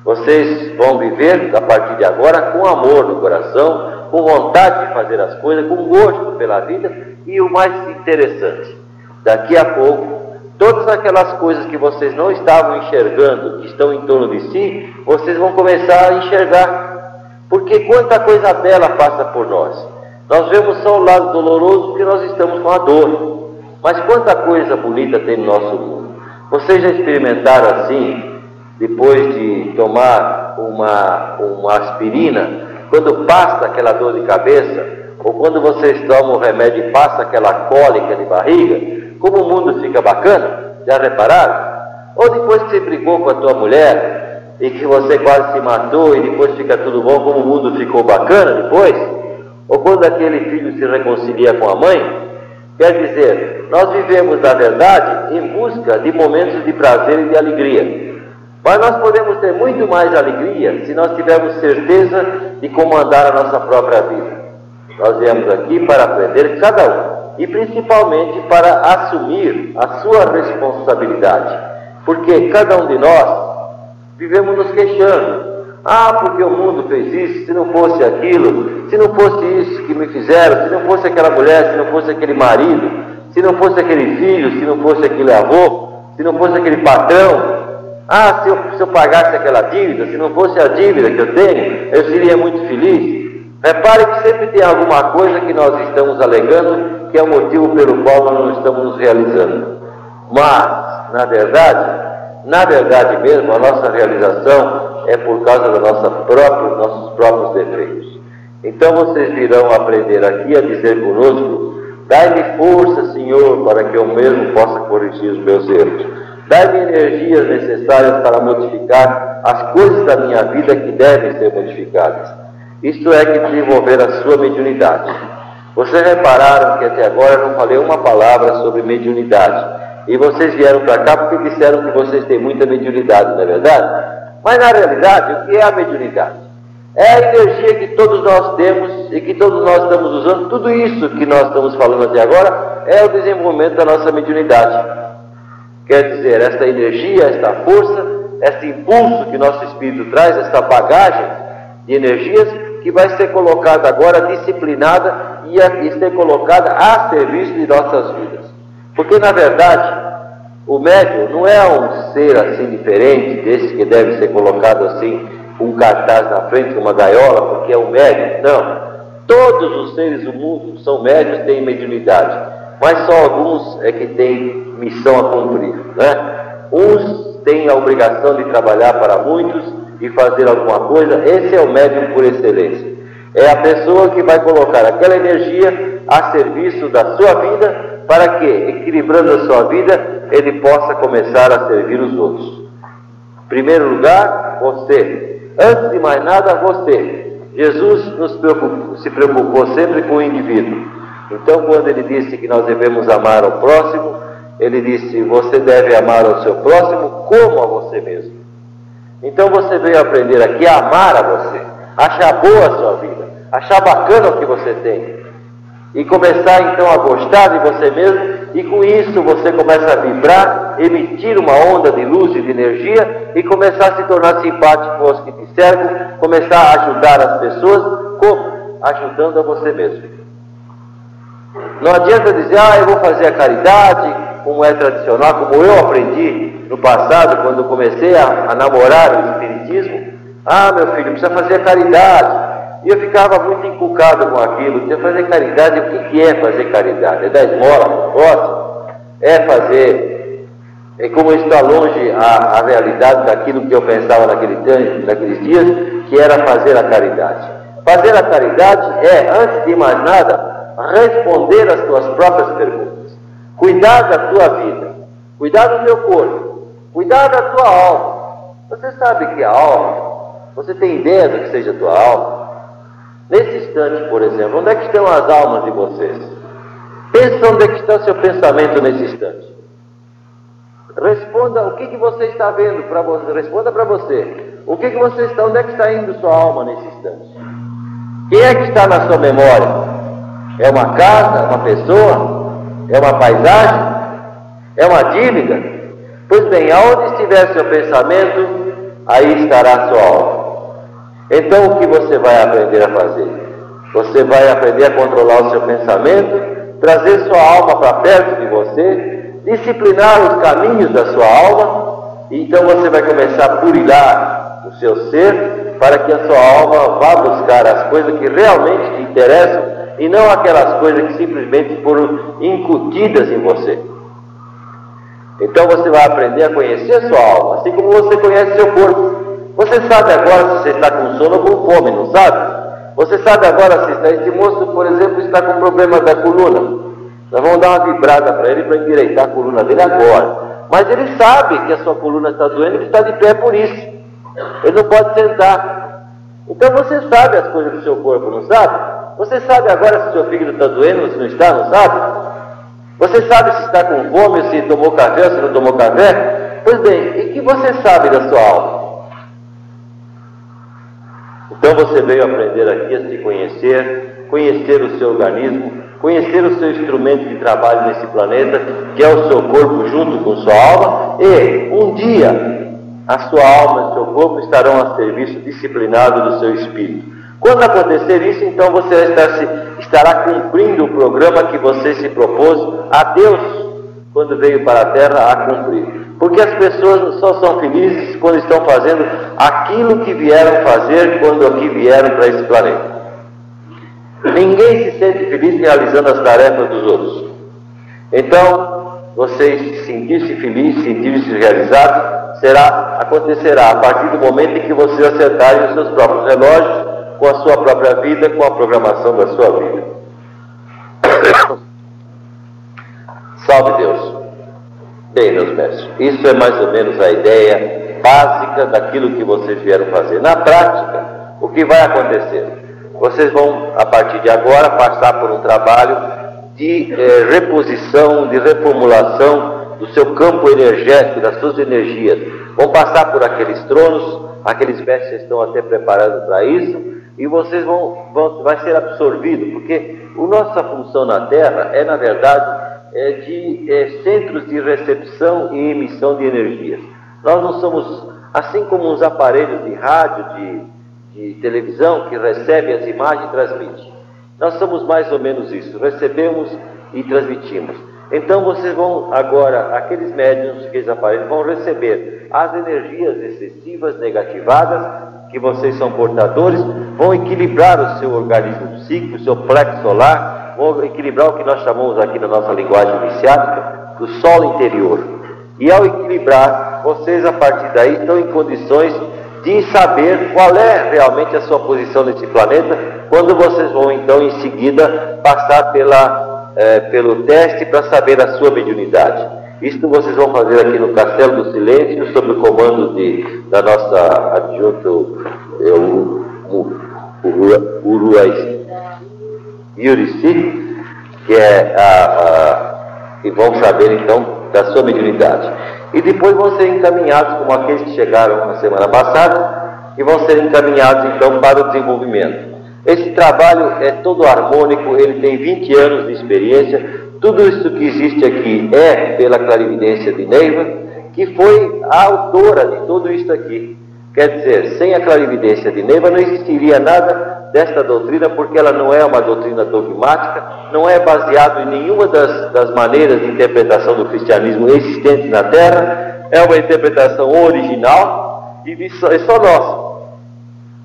Vocês vão viver a partir de agora com amor no coração, com vontade de fazer as coisas, com gosto pela vida e o mais interessante, daqui a pouco, todas aquelas coisas que vocês não estavam enxergando, que estão em torno de si, vocês vão começar a enxergar. Porque quanta coisa bela passa por nós. Nós vemos só o lado doloroso porque nós estamos com a dor. Mas quanta coisa bonita tem no nosso mundo. Vocês já experimentaram assim, depois de tomar uma, uma aspirina, quando passa aquela dor de cabeça, ou quando vocês tomam o remédio e passa aquela cólica de barriga, como o mundo fica bacana? Já repararam? Ou depois que você brigou com a tua mulher e que você quase se matou e depois fica tudo bom, como o mundo ficou bacana depois? Ou quando aquele filho se reconcilia com a mãe? Quer dizer, nós vivemos, na verdade, em busca de momentos de prazer e de alegria. Mas nós podemos ter muito mais alegria se nós tivermos certeza de comandar a nossa própria vida. Nós viemos aqui para aprender cada um e principalmente para assumir a sua responsabilidade. Porque cada um de nós vivemos nos queixando. Ah, porque o mundo fez isso, se não fosse aquilo, se não fosse isso que me fizeram, se não fosse aquela mulher, se não fosse aquele marido, se não fosse aquele filho, se não fosse aquele avô, se não fosse aquele patrão. Ah, se eu, se eu pagasse aquela dívida, se não fosse a dívida que eu tenho, eu seria muito feliz. Repare que sempre tem alguma coisa que nós estamos alegando que é o motivo pelo qual nós não estamos nos realizando. Mas, na verdade, na verdade mesmo, a nossa realização é por causa dos própria, nossos próprios defeitos. Então vocês virão aprender aqui a dizer conosco: Dai-me força, Senhor, para que eu mesmo possa corrigir os meus erros. Dai-me energias necessárias para modificar as coisas da minha vida que devem ser modificadas. Isto é que desenvolver a sua mediunidade. Vocês repararam que até agora eu não falei uma palavra sobre mediunidade. E vocês vieram para cá porque disseram que vocês têm muita mediunidade, não é verdade? Mas na realidade, o que é a mediunidade? É a energia que todos nós temos e que todos nós estamos usando. Tudo isso que nós estamos falando até agora é o desenvolvimento da nossa mediunidade. Quer dizer, esta energia, esta força, este impulso que nosso espírito traz, esta bagagem de energias, que vai ser colocada agora, disciplinada e a ser colocada a serviço de nossas vidas. Porque, na verdade, o médium não é um ser assim diferente desse que deve ser colocado assim, com um cartaz na frente, uma gaiola, porque é um médium. Não. Todos os seres do mundo são médios, têm mediunidade. Mas só alguns é que têm missão a cumprir. Né? Uns têm a obrigação de trabalhar para muitos e fazer alguma coisa, esse é o médium por excelência. É a pessoa que vai colocar aquela energia a serviço da sua vida, para que, equilibrando a sua vida, ele possa começar a servir os outros. Em primeiro lugar, você. Antes de mais nada, você. Jesus preocupou, se preocupou sempre com o indivíduo. Então, quando ele disse que nós devemos amar o próximo, ele disse: Você deve amar o seu próximo como a você mesmo. Então você veio aprender aqui a amar a você, achar boa a sua vida, achar bacana o que você tem. E começar então a gostar de você mesmo, e com isso você começa a vibrar, emitir uma onda de luz e de energia, e começar a se tornar simpático com os que te cercam, começar a ajudar as pessoas, como? Ajudando a você mesmo. Não adianta dizer, ah, eu vou fazer a caridade, como é tradicional, como eu aprendi no passado, quando comecei a, a namorar o Espiritismo. Ah, meu filho, precisa fazer caridade. E eu ficava muito inculcado com aquilo. Precisa fazer caridade. O que, que é fazer caridade? É dar esmola? Gosta? É fazer. É como está longe a, a realidade daquilo que eu pensava naquele, naqueles dias, que era fazer a caridade. Fazer a caridade é, antes de mais nada, responder às tuas próprias perguntas. Cuidar da tua vida, cuidar do teu corpo, cuidar da tua alma. Você sabe que a alma, você tem ideia do que seja a tua alma? Nesse instante, por exemplo, onde é que estão as almas de vocês? Pensa onde é que está o seu pensamento nesse instante. Responda o que, que você está vendo para você. Responda para você. O que, que você está, onde é que está indo sua alma nesse instante? Quem é que está na sua memória? É uma casa, uma pessoa? É uma paisagem? É uma dívida? Pois bem, aonde estiver seu pensamento, aí estará sua alma. Então o que você vai aprender a fazer? Você vai aprender a controlar o seu pensamento, trazer sua alma para perto de você, disciplinar os caminhos da sua alma, e então você vai começar a purilar o seu ser para que a sua alma vá buscar as coisas que realmente te interessam e não aquelas coisas que simplesmente foram incutidas em você. Então você vai aprender a conhecer a sua alma, assim como você conhece seu corpo. Você sabe agora se você está com sono ou com fome, não sabe? Você sabe agora se está, esse moço, por exemplo, está com problema da coluna. Nós vamos dar uma vibrada para ele para endireitar a coluna dele agora. Mas ele sabe que a sua coluna está doendo, ele está de pé por isso. Ele não pode sentar. Então você sabe as coisas do seu corpo, não sabe? Você sabe agora se o seu fígado está doendo, se não está, não sabe? Você sabe se está com fome, se tomou café, se não tomou café? Pois bem, e que você sabe da sua alma? Então você veio aprender aqui a se conhecer, conhecer o seu organismo, conhecer o seu instrumento de trabalho nesse planeta, que é o seu corpo junto com sua alma, e um dia a sua alma e seu corpo estarão a serviço disciplinado do seu espírito. Quando acontecer isso, então você estará cumprindo o programa que você se propôs a Deus quando veio para a terra a cumprir. Porque as pessoas só são felizes quando estão fazendo aquilo que vieram fazer quando aqui vieram para esse planeta. Ninguém se sente feliz realizando as tarefas dos outros. Então, vocês sentir-se feliz, sentir-se realizado, será, acontecerá a partir do momento em que vocês acertarem os seus próprios relógios com a sua própria vida, com a programação da sua vida. Salve Deus. Bem, meus mestres, isso é mais ou menos a ideia básica daquilo que vocês vieram fazer. Na prática, o que vai acontecer? Vocês vão, a partir de agora, passar por um trabalho de eh, reposição, de reformulação do seu campo energético, das suas energias. Vão passar por aqueles tronos, aqueles mestres estão até preparados para isso, e vocês vão, vão vai ser absorvido, porque a nossa função na Terra é, na verdade, é de é, centros de recepção e emissão de energias. Nós não somos, assim como uns aparelhos de rádio, de, de televisão, que recebem as imagens e transmitem. Nós somos mais ou menos isso, recebemos e transmitimos. Então vocês vão agora, aqueles médiums, aqueles aparelhos, vão receber as energias excessivas, negativadas, que vocês são portadores, vão equilibrar o seu organismo psíquico, o seu plexo solar, vão equilibrar o que nós chamamos aqui na nossa linguagem iniciática do solo interior. E ao equilibrar, vocês a partir daí estão em condições de saber qual é realmente a sua posição nesse planeta, quando vocês vão então em seguida passar pela, é, pelo teste para saber a sua mediunidade. Isto vocês vão fazer aqui no Castelo do Silêncio, sob o comando de, da nossa adjunto Uruai Yurici, que é a, a, e vão saber então da sua mediunidade. E depois vão ser encaminhados, como aqueles que chegaram na semana passada, e vão ser encaminhados então para o desenvolvimento. Esse trabalho é todo harmônico, ele tem 20 anos de experiência, tudo isso que existe aqui é pela clarividência de Neiva, que foi a autora de tudo isso aqui. Quer dizer, sem a clarividência de Neiva não existiria nada desta doutrina, porque ela não é uma doutrina dogmática, não é baseado em nenhuma das, das maneiras de interpretação do cristianismo existentes na Terra, é uma interpretação original e só, é só nossa.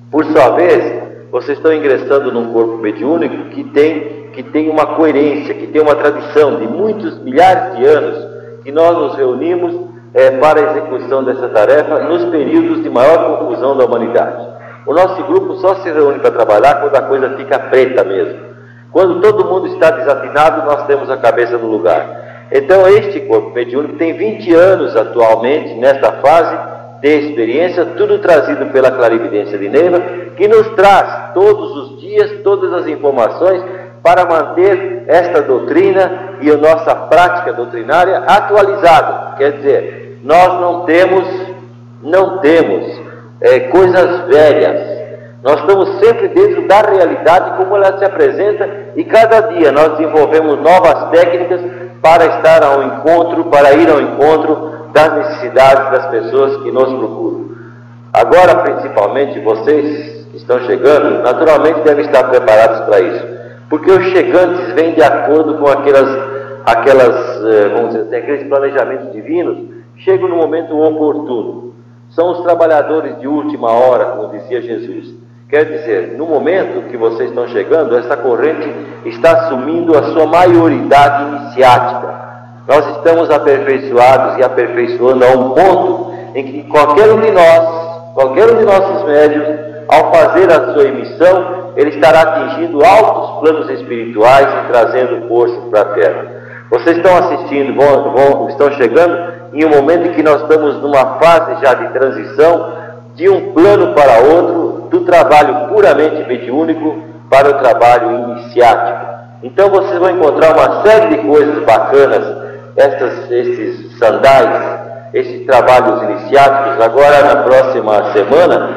Por sua vez, vocês estão ingressando num corpo mediúnico que tem que tem uma coerência, que tem uma tradição de muitos milhares de anos, que nós nos reunimos é, para a execução dessa tarefa nos períodos de maior confusão da humanidade. O nosso grupo só se reúne para trabalhar quando a coisa fica preta mesmo. Quando todo mundo está desafinado, nós temos a cabeça no lugar. Então, este corpo mediúnico tem 20 anos atualmente, nesta fase de experiência, tudo trazido pela clarividência de Neiva, que nos traz todos os dias todas as informações para manter esta doutrina e a nossa prática doutrinária atualizada. Quer dizer, nós não temos, não temos é, coisas velhas. Nós estamos sempre dentro da realidade como ela se apresenta e cada dia nós desenvolvemos novas técnicas para estar ao encontro, para ir ao encontro das necessidades das pessoas que nos procuram. Agora, principalmente vocês que estão chegando, naturalmente devem estar preparados para isso, porque os chegantes vêm de acordo com aquelas, aquelas eh, vamos dizer, assim, aqueles planejamentos divinos, chegam no momento oportuno. São os trabalhadores de última hora, como dizia Jesus. Quer dizer, no momento que vocês estão chegando, essa corrente está assumindo a sua maioridade iniciática. Nós estamos aperfeiçoados e aperfeiçoando a um ponto em que qualquer um de nós, qualquer um de nossos médios, ao fazer a sua emissão, ele estará atingindo altos planos espirituais e trazendo força para a terra. Vocês estão assistindo, vão, vão, estão chegando em um momento em que nós estamos numa fase já de transição de um plano para outro, do trabalho puramente mediúnico para o trabalho iniciático. Então vocês vão encontrar uma série de coisas bacanas, esses sandais, esses trabalhos iniciáticos. Agora, na próxima semana,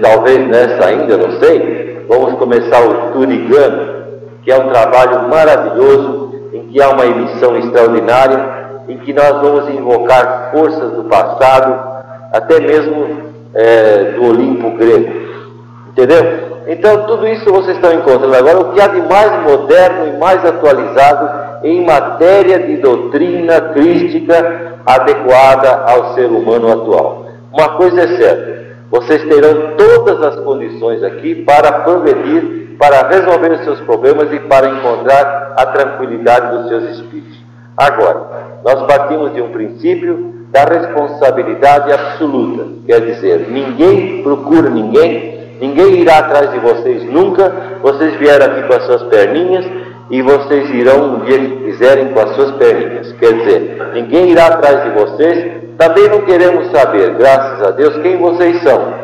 talvez nessa ainda, não sei, vamos começar o Turigano, que é um trabalho maravilhoso, em que há uma emissão extraordinária, em que nós vamos invocar forças do passado, até mesmo é, do Olimpo grego. Entendeu? Então, tudo isso vocês estão encontrando agora. O que há de mais moderno e mais atualizado em matéria de doutrina crística adequada ao ser humano atual. Uma coisa é certa: vocês terão todas as condições aqui para progredir, para resolver os seus problemas e para encontrar a tranquilidade dos seus espíritos. Agora, nós partimos de um princípio da responsabilidade absoluta. Quer dizer, ninguém procura ninguém, ninguém irá atrás de vocês nunca. Vocês vieram aqui com as suas perninhas e vocês irão um dia que quiserem com as suas perninhas. Quer dizer, ninguém irá atrás de vocês. Também não queremos saber, graças a Deus, quem vocês são,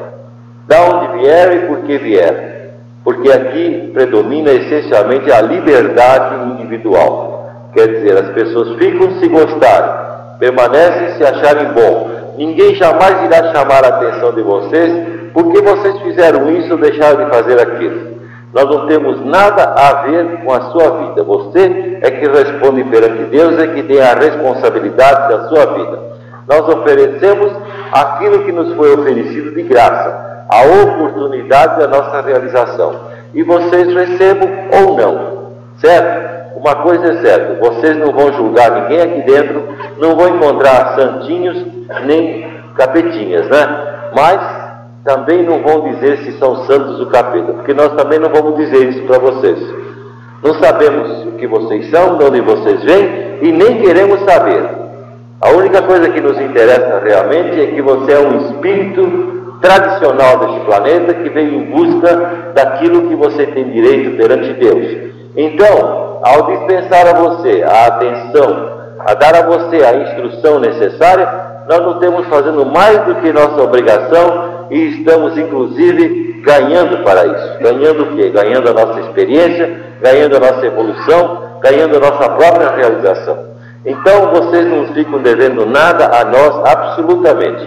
da onde vieram e por que vieram. Porque aqui predomina essencialmente a liberdade individual. Quer dizer, as pessoas ficam se gostarem permanecem se acharem bom. Ninguém jamais irá chamar a atenção de vocês porque vocês fizeram isso ou deixaram de fazer aquilo. Nós não temos nada a ver com a sua vida. Você é que responde perante Deus, é que tem a responsabilidade da sua vida. Nós oferecemos aquilo que nos foi oferecido de graça, a oportunidade da nossa realização. E vocês recebam ou não, certo? Uma coisa é certa, vocês não vão julgar ninguém aqui dentro, não vão encontrar santinhos nem capetinhas, né? Mas também não vão dizer se são santos ou capeta, porque nós também não vamos dizer isso para vocês. Não sabemos o que vocês são, de onde vocês vêm e nem queremos saber. A única coisa que nos interessa realmente é que você é um espírito tradicional deste planeta que veio em busca daquilo que você tem direito perante Deus. Então, ao dispensar a você a atenção, a dar a você a instrução necessária, nós não estamos fazendo mais do que nossa obrigação e estamos, inclusive, ganhando para isso. Ganhando o quê? Ganhando a nossa experiência, ganhando a nossa evolução, ganhando a nossa própria realização. Então, vocês não ficam devendo nada a nós, absolutamente.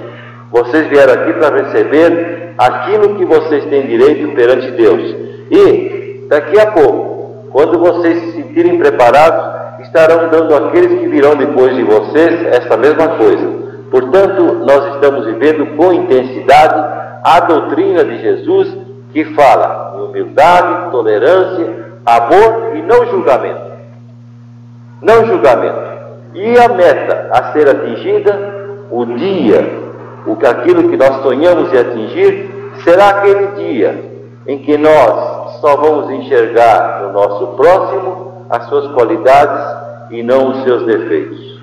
Vocês vieram aqui para receber aquilo que vocês têm direito perante Deus. E, daqui a pouco, quando vocês se sentirem preparados, estarão dando àqueles que virão depois de vocês essa mesma coisa. Portanto, nós estamos vivendo com intensidade a doutrina de Jesus que fala em humildade, tolerância, amor e não julgamento. Não julgamento. E a meta a ser atingida, o dia, o que aquilo que nós sonhamos em atingir, será aquele dia em que nós só vamos enxergar no nosso próximo as suas qualidades e não os seus defeitos.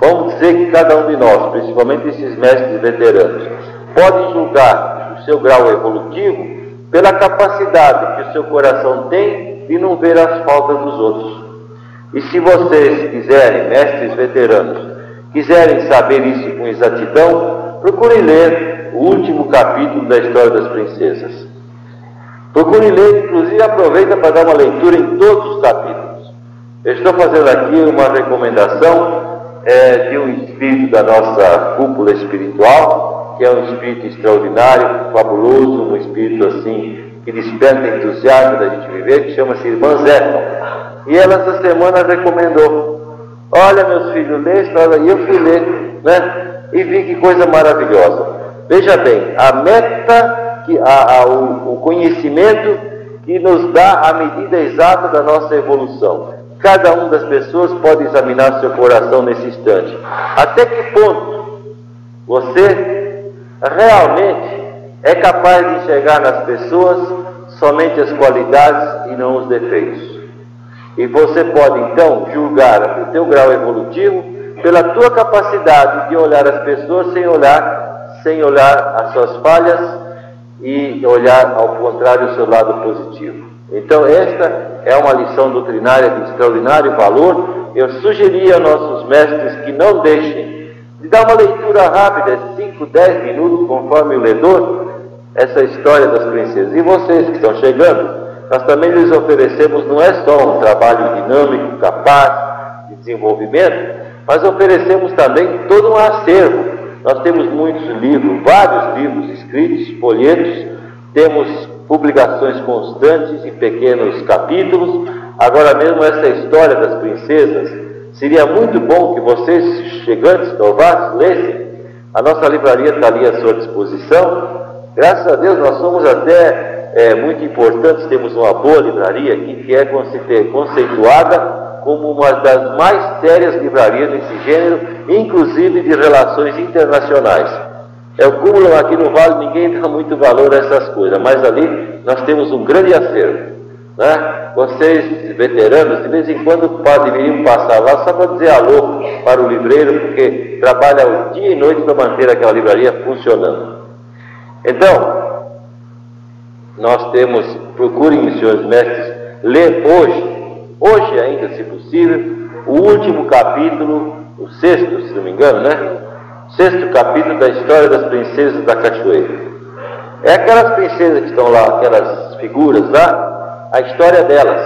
Vamos dizer que cada um de nós, principalmente esses mestres veteranos, pode julgar o seu grau evolutivo pela capacidade que o seu coração tem de não ver as faltas dos outros. E se vocês quiserem, mestres veteranos, quiserem saber isso com exatidão, procurem ler o último capítulo da História das Princesas. Procure ler, inclusive aproveita para dar uma leitura em todos os capítulos. Eu estou fazendo aqui uma recomendação é, de um espírito da nossa cúpula espiritual, que é um espírito extraordinário, fabuloso, um espírito assim que desperta entusiasmo da gente viver, que chama-se Irmã Zé. E ela essa semana recomendou Olha, meus filhos, lê a história. E eu fui ler, né? E vi que coisa maravilhosa. Veja bem, a meta, que, a, a, o, o conhecimento que nos dá a medida exata da nossa evolução. Cada uma das pessoas pode examinar seu coração nesse instante. Até que ponto você realmente é capaz de enxergar nas pessoas somente as qualidades e não os defeitos? E você pode então julgar o teu grau evolutivo pela tua capacidade de olhar as pessoas sem olhar, sem olhar as suas falhas e olhar ao contrário o seu lado positivo. Então esta é uma lição doutrinária de extraordinário valor. Eu sugeria aos nossos mestres que não deixem de dar uma leitura rápida, 5, 10 minutos, conforme o ledor, essa história das princesas. E vocês que estão chegando, nós também lhes oferecemos não é só um trabalho dinâmico, capaz de desenvolvimento, mas oferecemos também todo um acervo. Nós temos muitos livros, vários livros escritos, folhetos, temos publicações constantes em pequenos capítulos. Agora mesmo essa história das princesas, seria muito bom que vocês, chegantes, novatos, lessem. A nossa livraria está ali à sua disposição. Graças a Deus nós somos até é, muito importantes, temos uma boa livraria aqui que é conceituada como uma das mais sérias livrarias desse gênero, inclusive de relações internacionais. É o cúmulo aqui no Vale, ninguém dá muito valor a essas coisas, mas ali nós temos um grande acervo. Né? Vocês, veteranos, de vez em quando deveriam passar lá só para dizer alô para o livreiro, porque trabalha o dia e noite para manter aquela livraria funcionando. Então, nós temos, procurem, senhores mestres, ler hoje Hoje, ainda, se possível, o último capítulo, o sexto, se não me engano, né? Sexto capítulo da história das princesas da cachoeira. É aquelas princesas que estão lá, aquelas figuras lá, a história delas,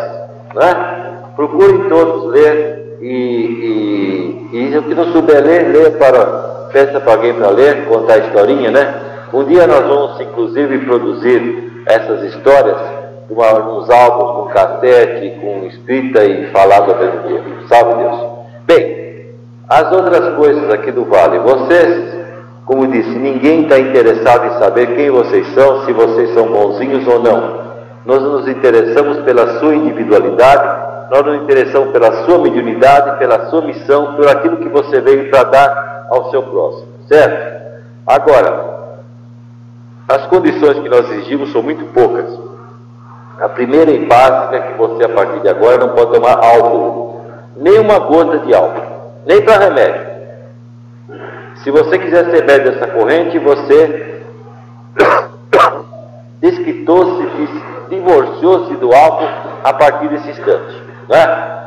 né? Procurem todos ler e, e, e o que não souber ler, lê para, peça para alguém para ler, contar a historinha, né? Um dia nós vamos, inclusive, produzir essas histórias uma, uns álbuns com cassete, com escrita e falado ao mesmo tempo. Salve Deus. Bem, as outras coisas aqui do Vale, vocês, como disse, ninguém está interessado em saber quem vocês são, se vocês são bonzinhos ou não. Nós nos interessamos pela sua individualidade, nós nos interessamos pela sua mediunidade, pela sua missão, por aquilo que você veio para dar ao seu próximo, certo? Agora, as condições que nós exigimos são muito poucas. A primeira e básica é que você, a partir de agora, não pode tomar álcool, nem uma gota de álcool, nem para remédio. Se você quiser ser médio dessa corrente, você desquitou-se, divorciou-se do álcool a partir desse instante. Né?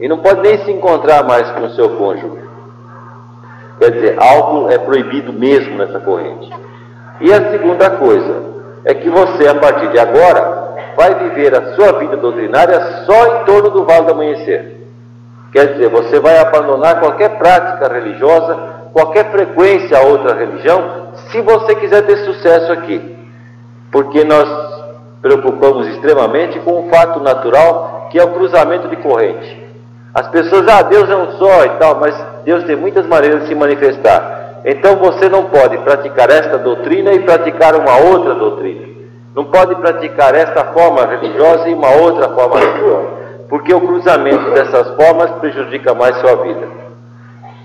E não pode nem se encontrar mais com o seu cônjuge. Quer dizer, álcool é proibido mesmo nessa corrente. E a segunda coisa é que você, a partir de agora, vai viver a sua vida doutrinária só em torno do Vale do Amanhecer. Quer dizer, você vai abandonar qualquer prática religiosa, qualquer frequência a outra religião, se você quiser ter sucesso aqui. Porque nós preocupamos extremamente com um fato natural que é o cruzamento de corrente. As pessoas, ah, Deus é um só e tal, mas Deus tem muitas maneiras de se manifestar. Então você não pode praticar esta doutrina e praticar uma outra doutrina. Não pode praticar esta forma religiosa e uma outra forma religiosa, porque o cruzamento dessas formas prejudica mais sua vida.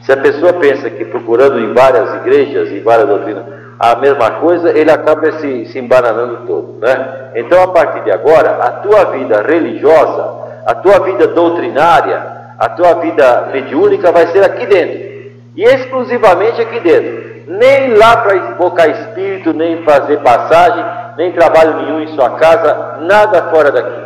Se a pessoa pensa que procurando em várias igrejas e várias doutrinas a mesma coisa, ele acaba se, se embananando todo. Né? Então, a partir de agora, a tua vida religiosa, a tua vida doutrinária, a tua vida mediúnica vai ser aqui dentro. E exclusivamente aqui dentro. Nem lá para invocar espírito, nem fazer passagem, nem trabalho nenhum em sua casa, nada fora daqui.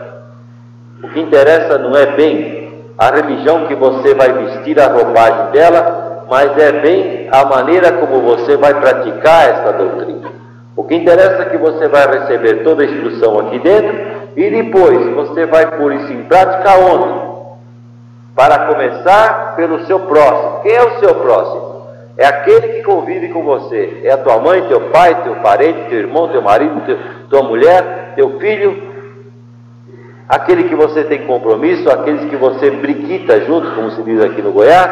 O que interessa não é bem a religião que você vai vestir a roupagem dela, mas é bem a maneira como você vai praticar essa doutrina. O que interessa é que você vai receber toda a instrução aqui dentro e depois você vai pôr isso em prática onde? Para começar pelo seu próximo. Quem é o seu próximo? É aquele que convive com você. É a tua mãe, teu pai, teu parente, teu irmão, teu marido, teu, tua mulher, teu filho. aquele que você tem compromisso, aqueles que você briquita junto, como se diz aqui no Goiás,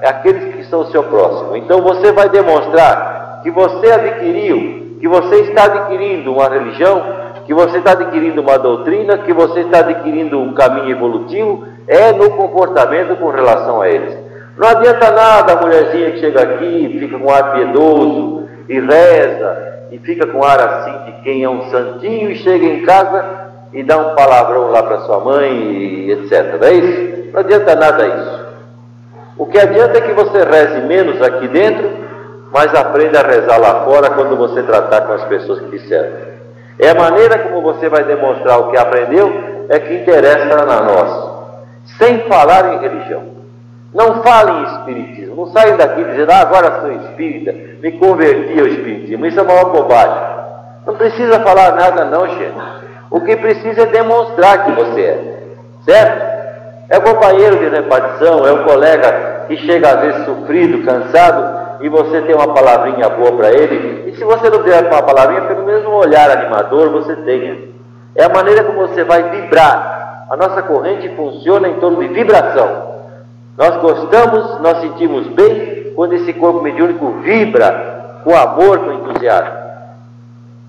é aqueles que são o seu próximo. Então você vai demonstrar que você adquiriu, que você está adquirindo uma religião, que você está adquirindo uma doutrina, que você está adquirindo um caminho evolutivo, é no comportamento com relação a eles. Não adianta nada a mulherzinha que chega aqui, fica com ar piedoso e reza, e fica com ar assim de quem é um santinho e chega em casa e dá um palavrão lá para sua mãe etc. Não é isso? Não adianta nada isso. O que adianta é que você reze menos aqui dentro, mas aprenda a rezar lá fora quando você tratar com as pessoas que lhe servem. É a maneira como você vai demonstrar o que aprendeu é que interessa a nós. Sem falar em religião. Não falem em espiritismo. Não saiam daqui dizendo, ah, agora sou espírita, me converti ao espiritismo. Isso é uma bobagem. Não precisa falar nada, não, gente. O que precisa é demonstrar que você é. Certo? É o companheiro de repartição, é o colega que chega às vezes sofrido, cansado, e você tem uma palavrinha boa para ele. E se você não der uma palavrinha, pelo menos um olhar animador você tenha. É a maneira como você vai vibrar. A nossa corrente funciona em torno de vibração. Nós gostamos, nós sentimos bem quando esse corpo mediúnico vibra com amor, com entusiasmo.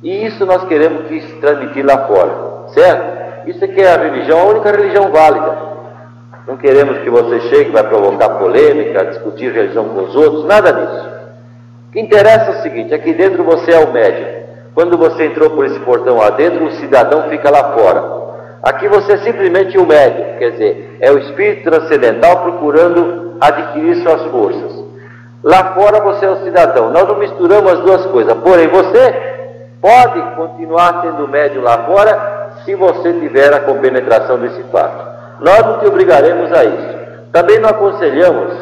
E isso nós queremos que transmitir lá fora, certo? Isso é que é a religião, a única religião válida. Não queremos que você chegue, vai provocar polêmica, discutir religião com os outros, nada disso. O que interessa é o seguinte: aqui dentro você é o médium. Quando você entrou por esse portão lá dentro, o cidadão fica lá fora. Aqui você é simplesmente o médium, quer dizer, é o espírito transcendental procurando adquirir suas forças. Lá fora você é o cidadão. Nós não misturamos as duas coisas. Porém, você pode continuar sendo médium lá fora se você tiver a compenetração desse fato. Nós não te obrigaremos a isso. Também não aconselhamos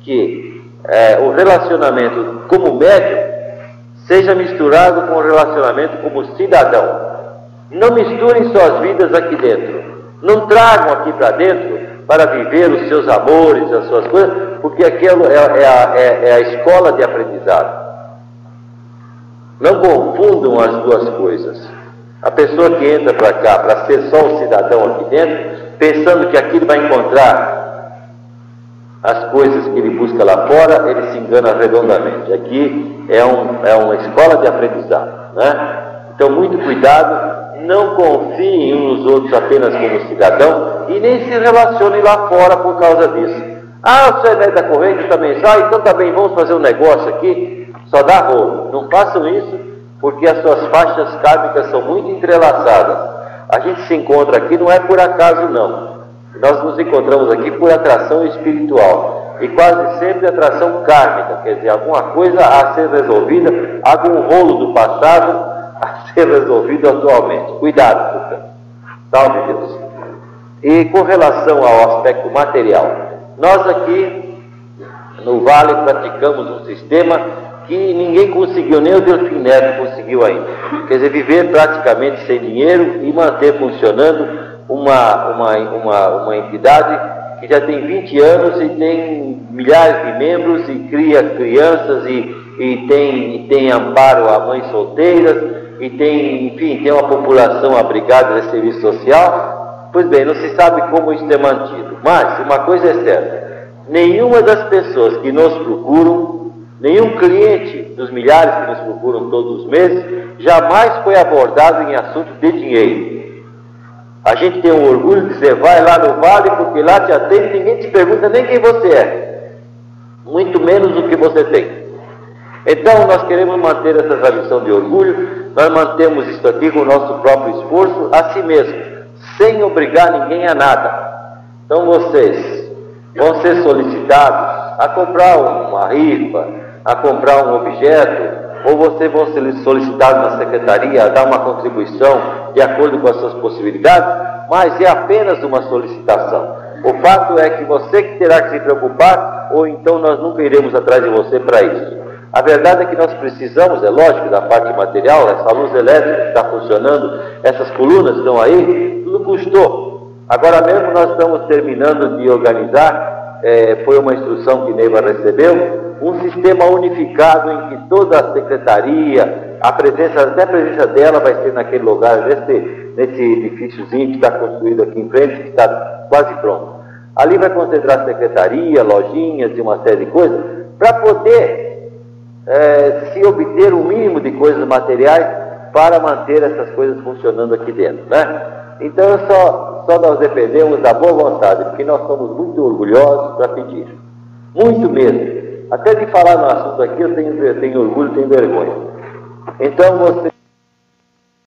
que é, o relacionamento como médium seja misturado com o relacionamento como cidadão. Não misturem suas vidas aqui dentro. Não tragam aqui para dentro para viver os seus amores, as suas coisas, porque aquilo é, é, a, é, é a escola de aprendizado. Não confundam as duas coisas. A pessoa que entra para cá para ser só um cidadão aqui dentro, pensando que aqui vai encontrar as coisas que ele busca lá fora, ele se engana redondamente. Aqui é, um, é uma escola de aprendizado. Né? Então, muito cuidado, não confiem uns nos outros apenas como cidadão e nem se relacionem lá fora por causa disso. Ah, você é da corrente também sai, então também vamos fazer um negócio aqui. Só dá rolo. Não façam isso porque as suas faixas kármicas são muito entrelaçadas. A gente se encontra aqui não é por acaso, não. Nós nos encontramos aqui por atração espiritual. E quase sempre atração kármica, quer dizer, alguma coisa a ser resolvida, algum rolo do passado ser resolvido atualmente. Cuidado, portanto. Salve Deus. E com relação ao aspecto material, nós aqui no Vale praticamos um sistema que ninguém conseguiu, nem o Delfim Neto conseguiu ainda. Quer dizer, viver praticamente sem dinheiro e manter funcionando uma, uma, uma, uma entidade que já tem 20 anos e tem milhares de membros e cria crianças e, e, tem, e tem amparo a mães solteiras e tem, enfim, tem uma população abrigada de serviço social. Pois bem, não se sabe como isso é mantido. Mas uma coisa é certa, nenhuma das pessoas que nos procuram Nenhum cliente dos milhares que nos procuram todos os meses jamais foi abordado em assunto de dinheiro. A gente tem o orgulho de dizer, vai lá no vale, porque lá te atende e ninguém te pergunta nem quem você é, muito menos o que você tem. Então nós queremos manter essa tradição de orgulho, nós mantemos isso aqui com o nosso próprio esforço, a si mesmo, sem obrigar ninguém a nada. Então vocês vão ser solicitados a comprar uma rifa, a comprar um objeto, ou você vão ser solicitado na secretaria a dar uma contribuição de acordo com as suas possibilidades, mas é apenas uma solicitação. O fato é que você que terá que se preocupar, ou então nós nunca iremos atrás de você para isso. A verdade é que nós precisamos, é lógico, da parte material, essa luz elétrica que está funcionando, essas colunas estão aí, tudo custou. Agora mesmo nós estamos terminando de organizar, é, foi uma instrução que Neiva recebeu, um sistema unificado em que toda a secretaria, a presença, até a presença dela vai ser naquele lugar, nesse, nesse edifíciozinho que está construído aqui em frente, que está quase pronto. Ali vai concentrar secretaria, lojinhas e uma série de coisas, para poder é, se obter o mínimo de coisas materiais para manter essas coisas funcionando aqui dentro. Né? Então, só, só nós dependemos da boa vontade, porque nós somos muito orgulhosos para pedir. Muito mesmo. Até de falar no assunto aqui eu tenho, eu tenho orgulho, tenho vergonha. Então, você